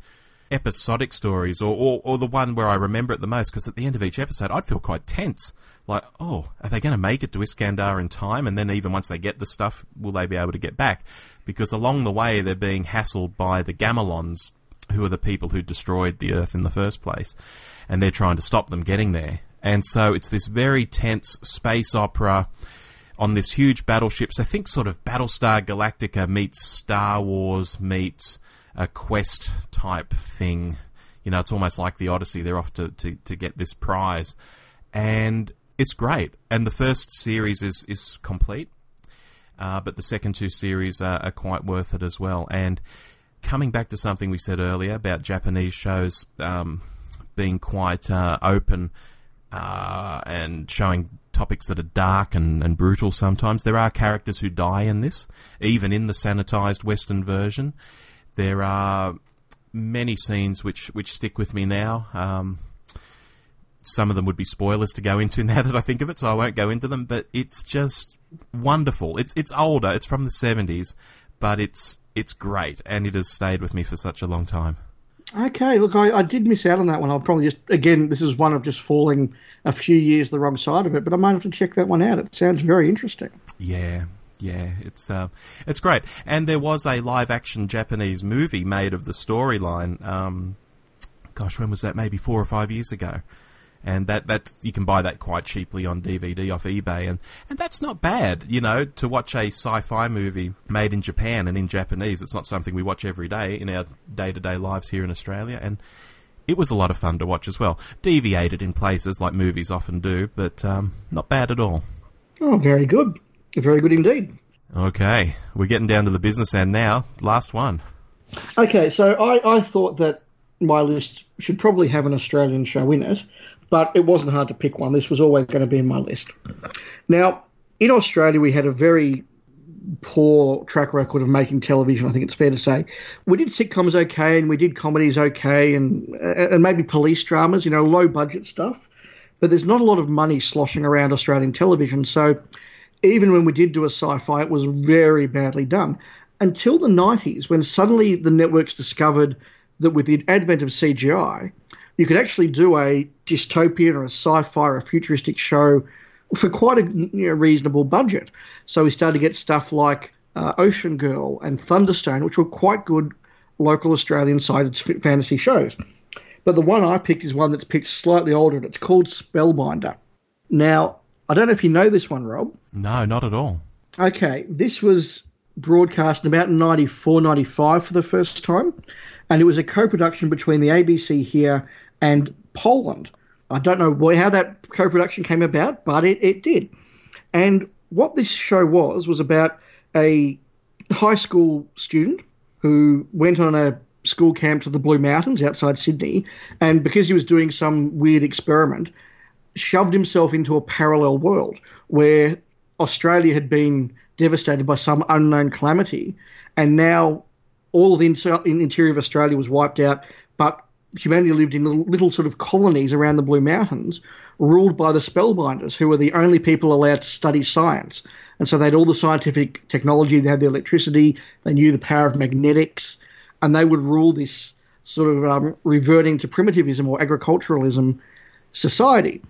episodic stories, or, or, or the one where I remember it the most, because at the end of each episode, I'd feel quite tense. Like, oh, are they going to make it to Iskandar in time? And then even once they get the stuff, will they be able to get back? Because along the way, they're being hassled by the Gamilons, who are the people who destroyed the Earth in the first place, and they're trying to stop them getting there. And so it's this very tense space opera on this huge battleship. So I think sort of Battlestar Galactica meets Star Wars meets a quest type thing. You know, it's almost like the Odyssey. They're off to, to, to get this prize. And it's great. And the first series is, is complete. Uh, but the second two series are, are, quite worth it as well. And coming back to something we said earlier about Japanese shows um, being quite uh, open uh, and showing topics that are dark and, and brutal sometimes, there are characters who die in this, even in the sanitized Western version. There are many scenes which, which stick with me now. Um, some of them would be spoilers to go into now that I think of it, so I won't go into them. But it's just wonderful. It's it's older. It's from the seventies, but it's it's great, and it has stayed with me for such a long time. Okay, look, I, I did miss out on that one. I'll probably just again, this is one of just falling a few years the wrong side of it, but I might have to check that one out. It sounds very interesting. Yeah, yeah, it's uh, it's great. And there was a live action Japanese movie made of the storyline. Um, gosh, when was that? Maybe four or five years ago. And that that you can buy that quite cheaply on DVD off eBay, and, and that's not bad, you know, to watch a sci-fi movie made in Japan and in Japanese. It's not something we watch every day in our day-to-day lives here in Australia, and it was a lot of fun to watch as well. Deviated in places like movies often do, but um, not bad at all. Oh, very good. Very good indeed. Okay, we're getting down to the business end now. Last one. Okay, so I, I thought that my list should probably have an Australian show in it, but it wasn't hard to pick one. This was always going to be in my list. Now, in Australia, we had a very poor track record of making television. I think it's fair to say we did sitcoms okay, and we did comedies okay, and uh, and maybe police dramas, you know, low budget stuff. But there's not a lot of money sloshing around Australian television, so even when we did do a sci-fi, it was very badly done. Until the 90s, when suddenly the networks discovered that with the advent of CGI, you could actually do a dystopian or a sci-fi or a futuristic show for quite a you know, reasonable budget. So we started to get stuff like uh, Ocean Girl and Thunderstone, which were quite good local Australian-sided fantasy shows. But the one I picked is one that's picked slightly older, and it's called Spellbinder. Now, I don't know if you know this one, Rob. No, not at all. Okay, this was broadcast in about 94, 95 for the first time, and it was a co production between the ABC here and Poland. I don't know how that co production came about, but it, it did. And what this show was, was about a high school student who went on a school camp to the Blue Mountains outside Sydney, and because he was doing some weird experiment, shoved himself into a parallel world where Australia had been devastated by some unknown calamity, and now all of the interior of Australia was wiped out, but humanity lived in little, little sort of colonies around the Blue Mountains, ruled by the Spellbinders, who were the only people allowed to study science. And so they had all the scientific technology, they had the electricity, they knew the power of magnetics, and they would rule this sort of um, reverting to primitivism or agriculturalism society.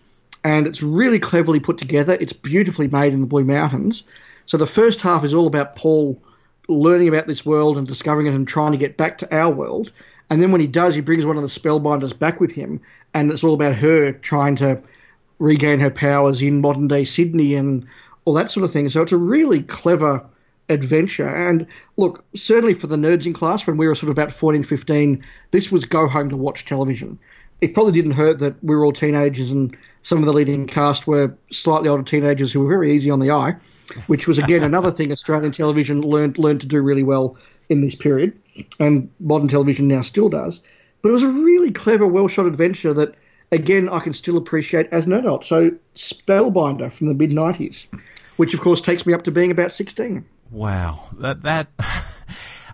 And it's really cleverly put together. It's beautifully made in the Blue Mountains. So the first half is all about Paul learning about this world and discovering it and trying to get back to our world. And then when he does, he brings one of the spellbinders back with him, and it's all about her trying to regain her powers in modern day Sydney and all that sort of thing. So it's a really clever adventure. And look, certainly for the nerds in class, when we were sort of about 14, 15, this was go home to watch television. It probably didn't hurt that we were all teenagers and some of the leading cast were slightly older teenagers who were very easy on the eye, which was again another thing Australian television learned learned to do really well in this period, and modern television now still does. But it was a really clever, well shot adventure that again I can still appreciate as an adult. So Spellbinder from the mid '90s, which of course takes me up to being about 16. Wow, that that.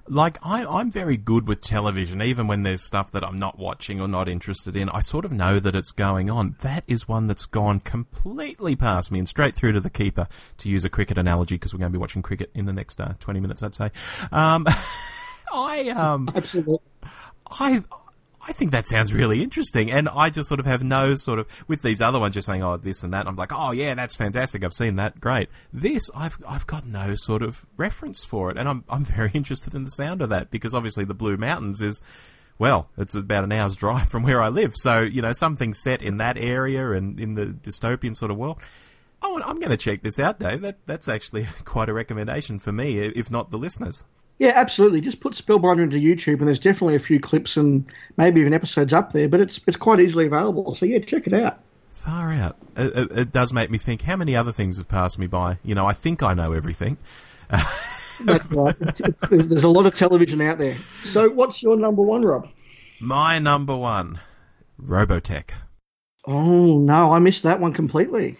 Like I, I'm very good with television, even when there's stuff that I'm not watching or not interested in. I sort of know that it's going on. That is one that's gone completely past me and straight through to the keeper, to use a cricket analogy, because we're going to be watching cricket in the next uh, 20 minutes, I'd say. Um, I um, absolutely. I I think that sounds really interesting. And I just sort of have no sort of, with these other ones just saying, oh, this and that, I'm like, oh, yeah, that's fantastic. I've seen that. Great. This, I've, I've got no sort of reference for it. And I'm, I'm very interested in the sound of that because obviously the Blue Mountains is, well, it's about an hour's drive from where I live. So, you know, something set in that area and in the dystopian sort of world. Oh, I'm going to check this out, Dave. That, that's actually quite a recommendation for me, if not the listeners. Yeah, absolutely. Just put Spellbinder into YouTube, and there's definitely a few clips and maybe even episodes up there. But it's it's quite easily available. So yeah, check it out. Far out. It, it, it does make me think. How many other things have passed me by? You know, I think I know everything. That's right. It's, it's, there's a lot of television out there. So, what's your number one, Rob? My number one, Robotech. Oh no, I missed that one completely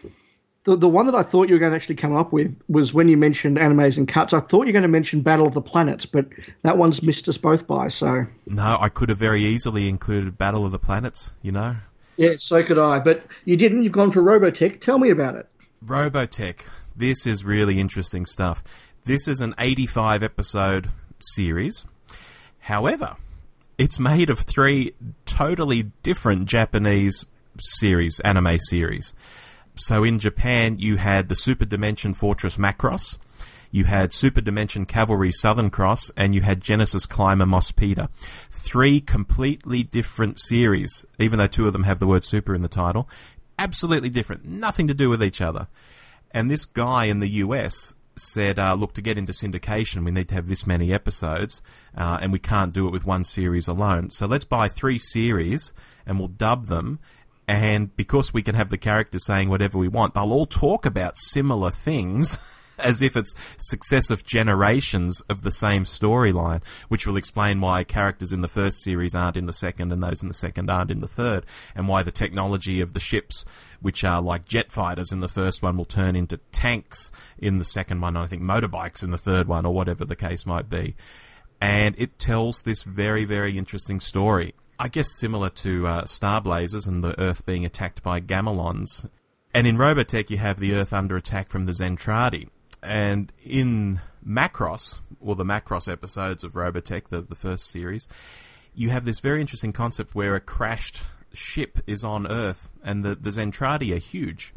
the, the one that I thought you were going to actually come up with was when you mentioned animes and cuts. I thought you were going to mention Battle of the Planets, but that one's missed us both by. So no, I could have very easily included Battle of the Planets. You know. Yeah, so could I, but you didn't. You've gone for Robotech. Tell me about it. Robotech. This is really interesting stuff. This is an 85 episode series. However, it's made of three totally different Japanese series, anime series so in Japan, you had the Super Dimension Fortress Macross, you had Super Dimension Cavalry Southern Cross, and you had Genesis Climber Mospeada. Three completely different series, even though two of them have the word super in the title. Absolutely different, nothing to do with each other. And this guy in the US said, uh, look, to get into syndication, we need to have this many episodes, uh, and we can't do it with one series alone. So let's buy three series, and we'll dub them, and because we can have the characters saying whatever we want, they'll all talk about similar things. as if it's successive generations of the same storyline, which will explain why characters in the first series aren't in the second and those in the second aren't in the third, and why the technology of the ships, which are like jet fighters in the first one, will turn into tanks in the second one, I think motorbikes in the third one, or whatever the case might be. And it tells this very, very interesting story. I guess similar to uh, Star Blazers and the Earth being attacked by Gamilons. And in Robotech, you have the Earth under attack from the Zentradi. And in Macross, or the Macross episodes of Robotech, the, the first series, you have this very interesting concept where a crashed ship is on Earth, and the, the Zentradi are huge.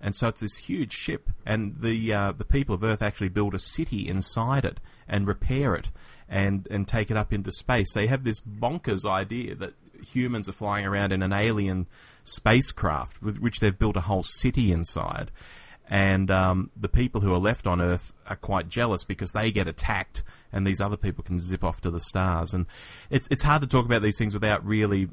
And so it's this huge ship, and the uh, the people of Earth actually build a city inside it and repair it and and take it up into space. They have this bonkers idea that humans are flying around in an alien spacecraft with which they've built a whole city inside. And um, the people who are left on Earth are quite jealous because they get attacked, and these other people can zip off to the stars. And it's it's hard to talk about these things without really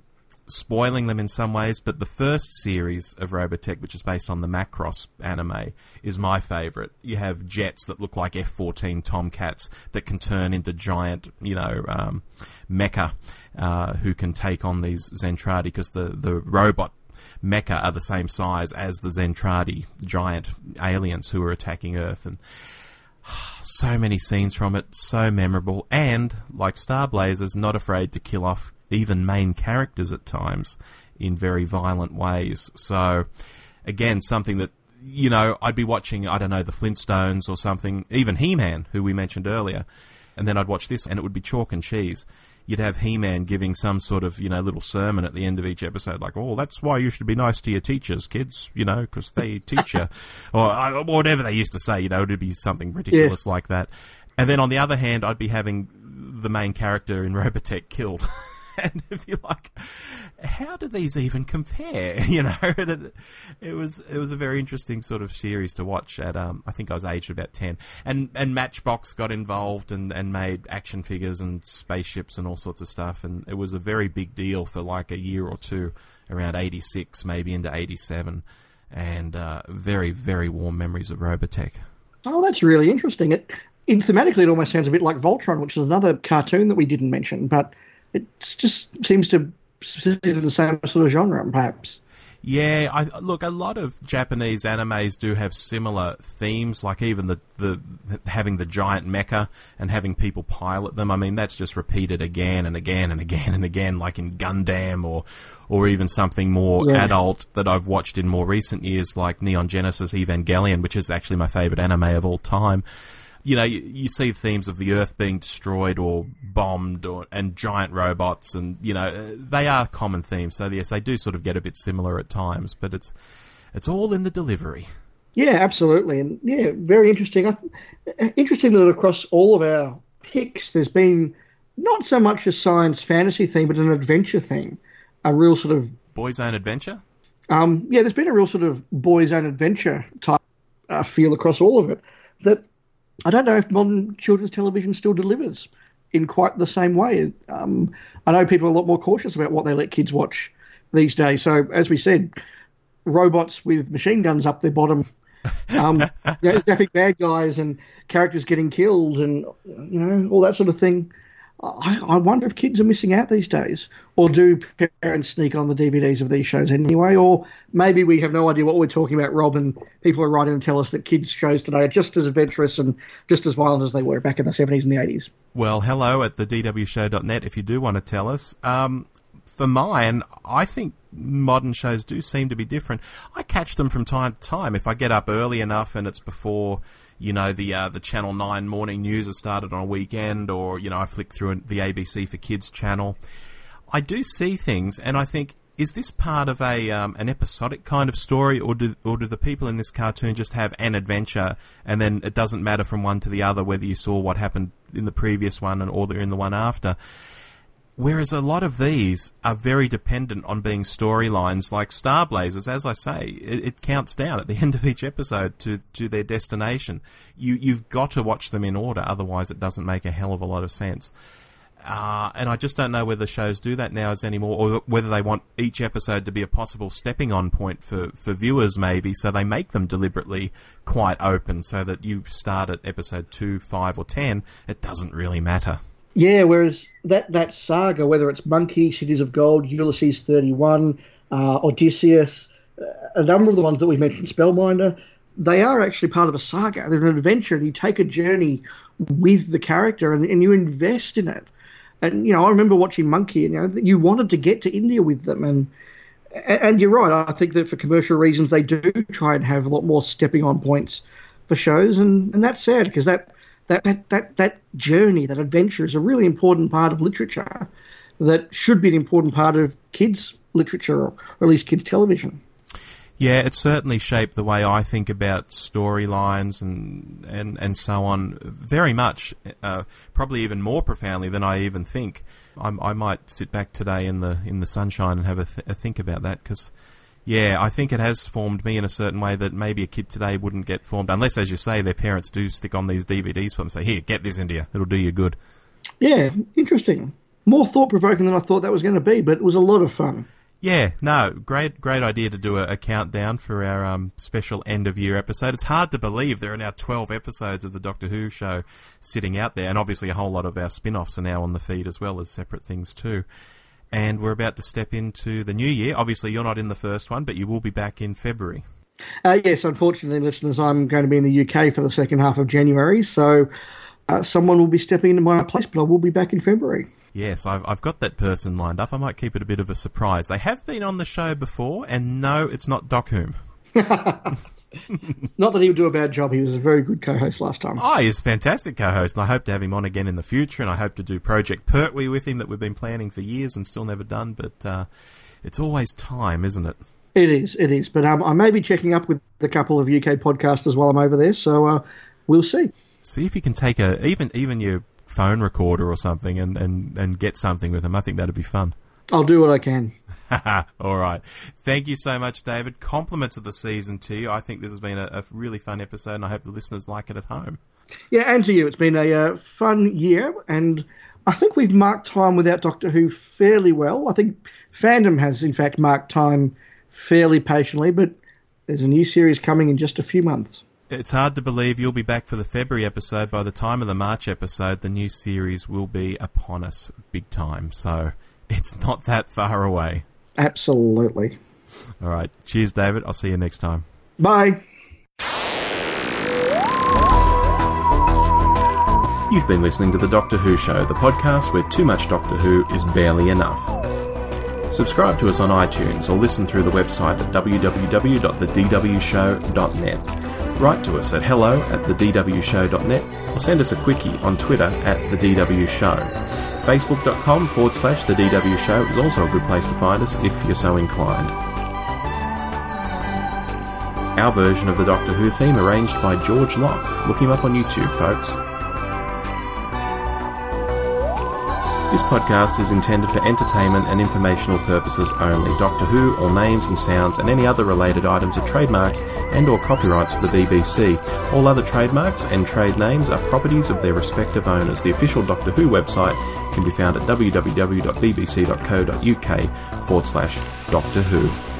spoiling them in some ways, but the first series of Robotech, which is based on the Macross anime, is my favourite. You have jets that look like F 14 Tomcats that can turn into giant, you know, um, mecha uh, who can take on these Zentradi because the, the robot mecha are the same size as the Zentradi giant aliens who are attacking Earth. And so many scenes from it, so memorable, and like Star Blazers, not afraid to kill off even main characters at times in very violent ways. So, again, something that you know I'd be watching. I don't know the Flintstones or something, even He Man, who we mentioned earlier, and then I'd watch this, and it would be chalk and cheese you'd have He-Man giving some sort of you know little sermon at the end of each episode, like, "Oh, that's why you should be nice to your teachers, kids," you know, because they teach you, or whatever they used to say. You know, it'd be something ridiculous yeah. like that. And then on the other hand, I'd be having the main character in Robotech killed. and if you're like, how do these even compare? You know, it, it, was it was a very interesting sort of series to watch. At um, I think I was aged about ten, and and Matchbox got involved and and made action figures and spaceships and all sorts of stuff, and it was a very big deal for like a year or two, around eighty six, maybe into eighty seven, and uh, very very warm memories of Robotech. Oh, that's really interesting. It, it thematically, it almost sounds a bit like Voltron, which is another cartoon that we didn't mention, but it just seems to specifically the same sort of genre, perhaps. Yeah, I look. A lot of Japanese animes do have similar themes, like even the, the having the giant mecha and having people pilot them. I mean, that's just repeated again and again and again and again, like in Gundam or or even something more yeah. adult that I've watched in more recent years, like Neon Genesis Evangelion, which is actually my favorite anime of all time you know, you, you, see themes of the Earth being destroyed or bombed, or and giant robots, and you know, they are common themes. So yes, they do sort of get a bit similar at times, but it's it's all in the delivery. Yeah, absolutely, and yeah, very interesting. Interesting that across all of our picks, there's been not so much a science fantasy theme, but an adventure theme, a real sort of boys' own adventure. Um, yeah, there's been a real sort of boys' own adventure type uh, feel across all of it. That I don't know if modern children's television still delivers in quite the same way. Um, I know people are a lot more cautious about what they let kids watch these days. So, as we said, robots with machine guns up their bottom, um, epic bad guys and characters getting killed, and you know all that sort of thing. I, I, wonder if kids are missing out these days, or do parents sneak on the DVDs of these shows anyway? Or maybe we have no idea what we're talking about, Rob, and people are writing and tell us that kids' shows today are just as adventurous and just as violent as they were back in the 70s and the 80s. Well, hello at the DWShow.net if you do want to tell us. Um, for mine, I think modern shows do seem to be different. I catch them from time to time if I get up early enough and it's before you know the uh, the Channel Nine morning news has started on a weekend, or you know I flick through the ABC for Kids channel. I do see things, and I think. Is this part of a um, an episodic kind of story, or do or do the people in this cartoon just have an adventure, and then it doesn't matter from one to the other whether you saw what happened in the previous one and or in the one after? Whereas a lot of these are very dependent on being storylines like Star Blazers. As I say, it, it, counts down at the end of each episode to, to their destination. You, you've got to watch them in order, otherwise it doesn't make a hell of a lot of sense. Uh, and I just don't know whether shows do that now as anymore, or whether they want each episode to be a possible stepping on point for, for viewers, maybe, so they make them deliberately quite open so that you start at episode 2, 5, or 10, it doesn't really matter. Yeah, whereas that, that saga, whether it's Monkey, Cities of Gold, Ulysses 31, uh, Odysseus, uh, a number of the ones that we've mentioned, Spellbinder, they are actually part of a saga. They're an adventure, and you take a journey with the character and, and you invest in it. And you know, I remember watching Monkey, and you know, you wanted to get to India with them, and and you're right. I think that for commercial reasons, they do try and have a lot more stepping on points for shows, and and that's sad because that that, that, that, that journey, that adventure is a really important part of literature that should be an important part of kids' literature or, at least kids' television. Yeah, it certainly shaped the way I think about storylines and, and, and so on very much, uh, probably even more profoundly than I even think. I, I might sit back today in the in the sunshine and have a, th- a think about that because yeah, I think it has formed me in a certain way that maybe a kid today wouldn't get formed unless, as you say, their parents do stick on these DVDs for them. Say, here, get this into you; it'll do you good. Yeah, interesting. More thought provoking than I thought that was going to be, but it was a lot of fun. Yeah, no, great, great idea to do a, a countdown for our um, special end of year episode. It's hard to believe there are now twelve episodes of the Doctor Who show sitting out there, and obviously a whole lot of our spin-offs are now on the feed as well as separate things too and we're about to step into the new year. Obviously, you're not in the first one, but you will be back in February. Uh, yes, unfortunately, listeners, I'm going to be in the UK for the second half of January, so uh, someone will be stepping into my place, but I will be back in February. Yes, I've, I've got that person lined up. I might keep it a bit of a surprise. They have been on the show before, and no, it's not Doc Hume. Not that he would do a bad job. He was a very good co-host last time. Oh, he's a fantastic co-host, and I hope to have him on again in the future. And I hope to do Project Pertwee with him that we've been planning for years and still never done. But uh, it's always time, isn't it? It is, it is. But um, I may be checking up with a couple of UK podcasters while I'm over there, so uh, we'll see. See if you can take a even even your phone recorder or something and, and, and get something with them. I think that'd be fun. I'll do what I can. All right. Thank you so much, David. Compliments of the season to you. I think this has been a, a really fun episode, and I hope the listeners like it at home. Yeah, and to you. It's been a uh, fun year, and I think we've marked time without Doctor Who fairly well. I think fandom has, in fact, marked time fairly patiently, but there's a new series coming in just a few months. It's hard to believe you'll be back for the February episode. By the time of the March episode, the new series will be upon us big time. So it's not that far away. Absolutely. All right. Cheers, David. I'll see you next time. Bye. You've been listening to The Doctor Who Show, the podcast where too much Doctor Who is barely enough. Subscribe to us on iTunes or listen through the website at www.thedwshow.net. Write to us at hello at thedwshow.net or send us a quickie on Twitter at The DW Show. Facebook.com forward slash The DW Show is also a good place to find us if you're so inclined. Our version of the Doctor Who theme arranged by George Locke. Look him up on YouTube, folks. This podcast is intended for entertainment and informational purposes only. Doctor Who, all names and sounds, and any other related items are trademarks and or copyrights of the BBC. All other trademarks and trade names are properties of their respective owners. The official Doctor Who website can be found at www.bbc.co.uk forward slash Doctor Who.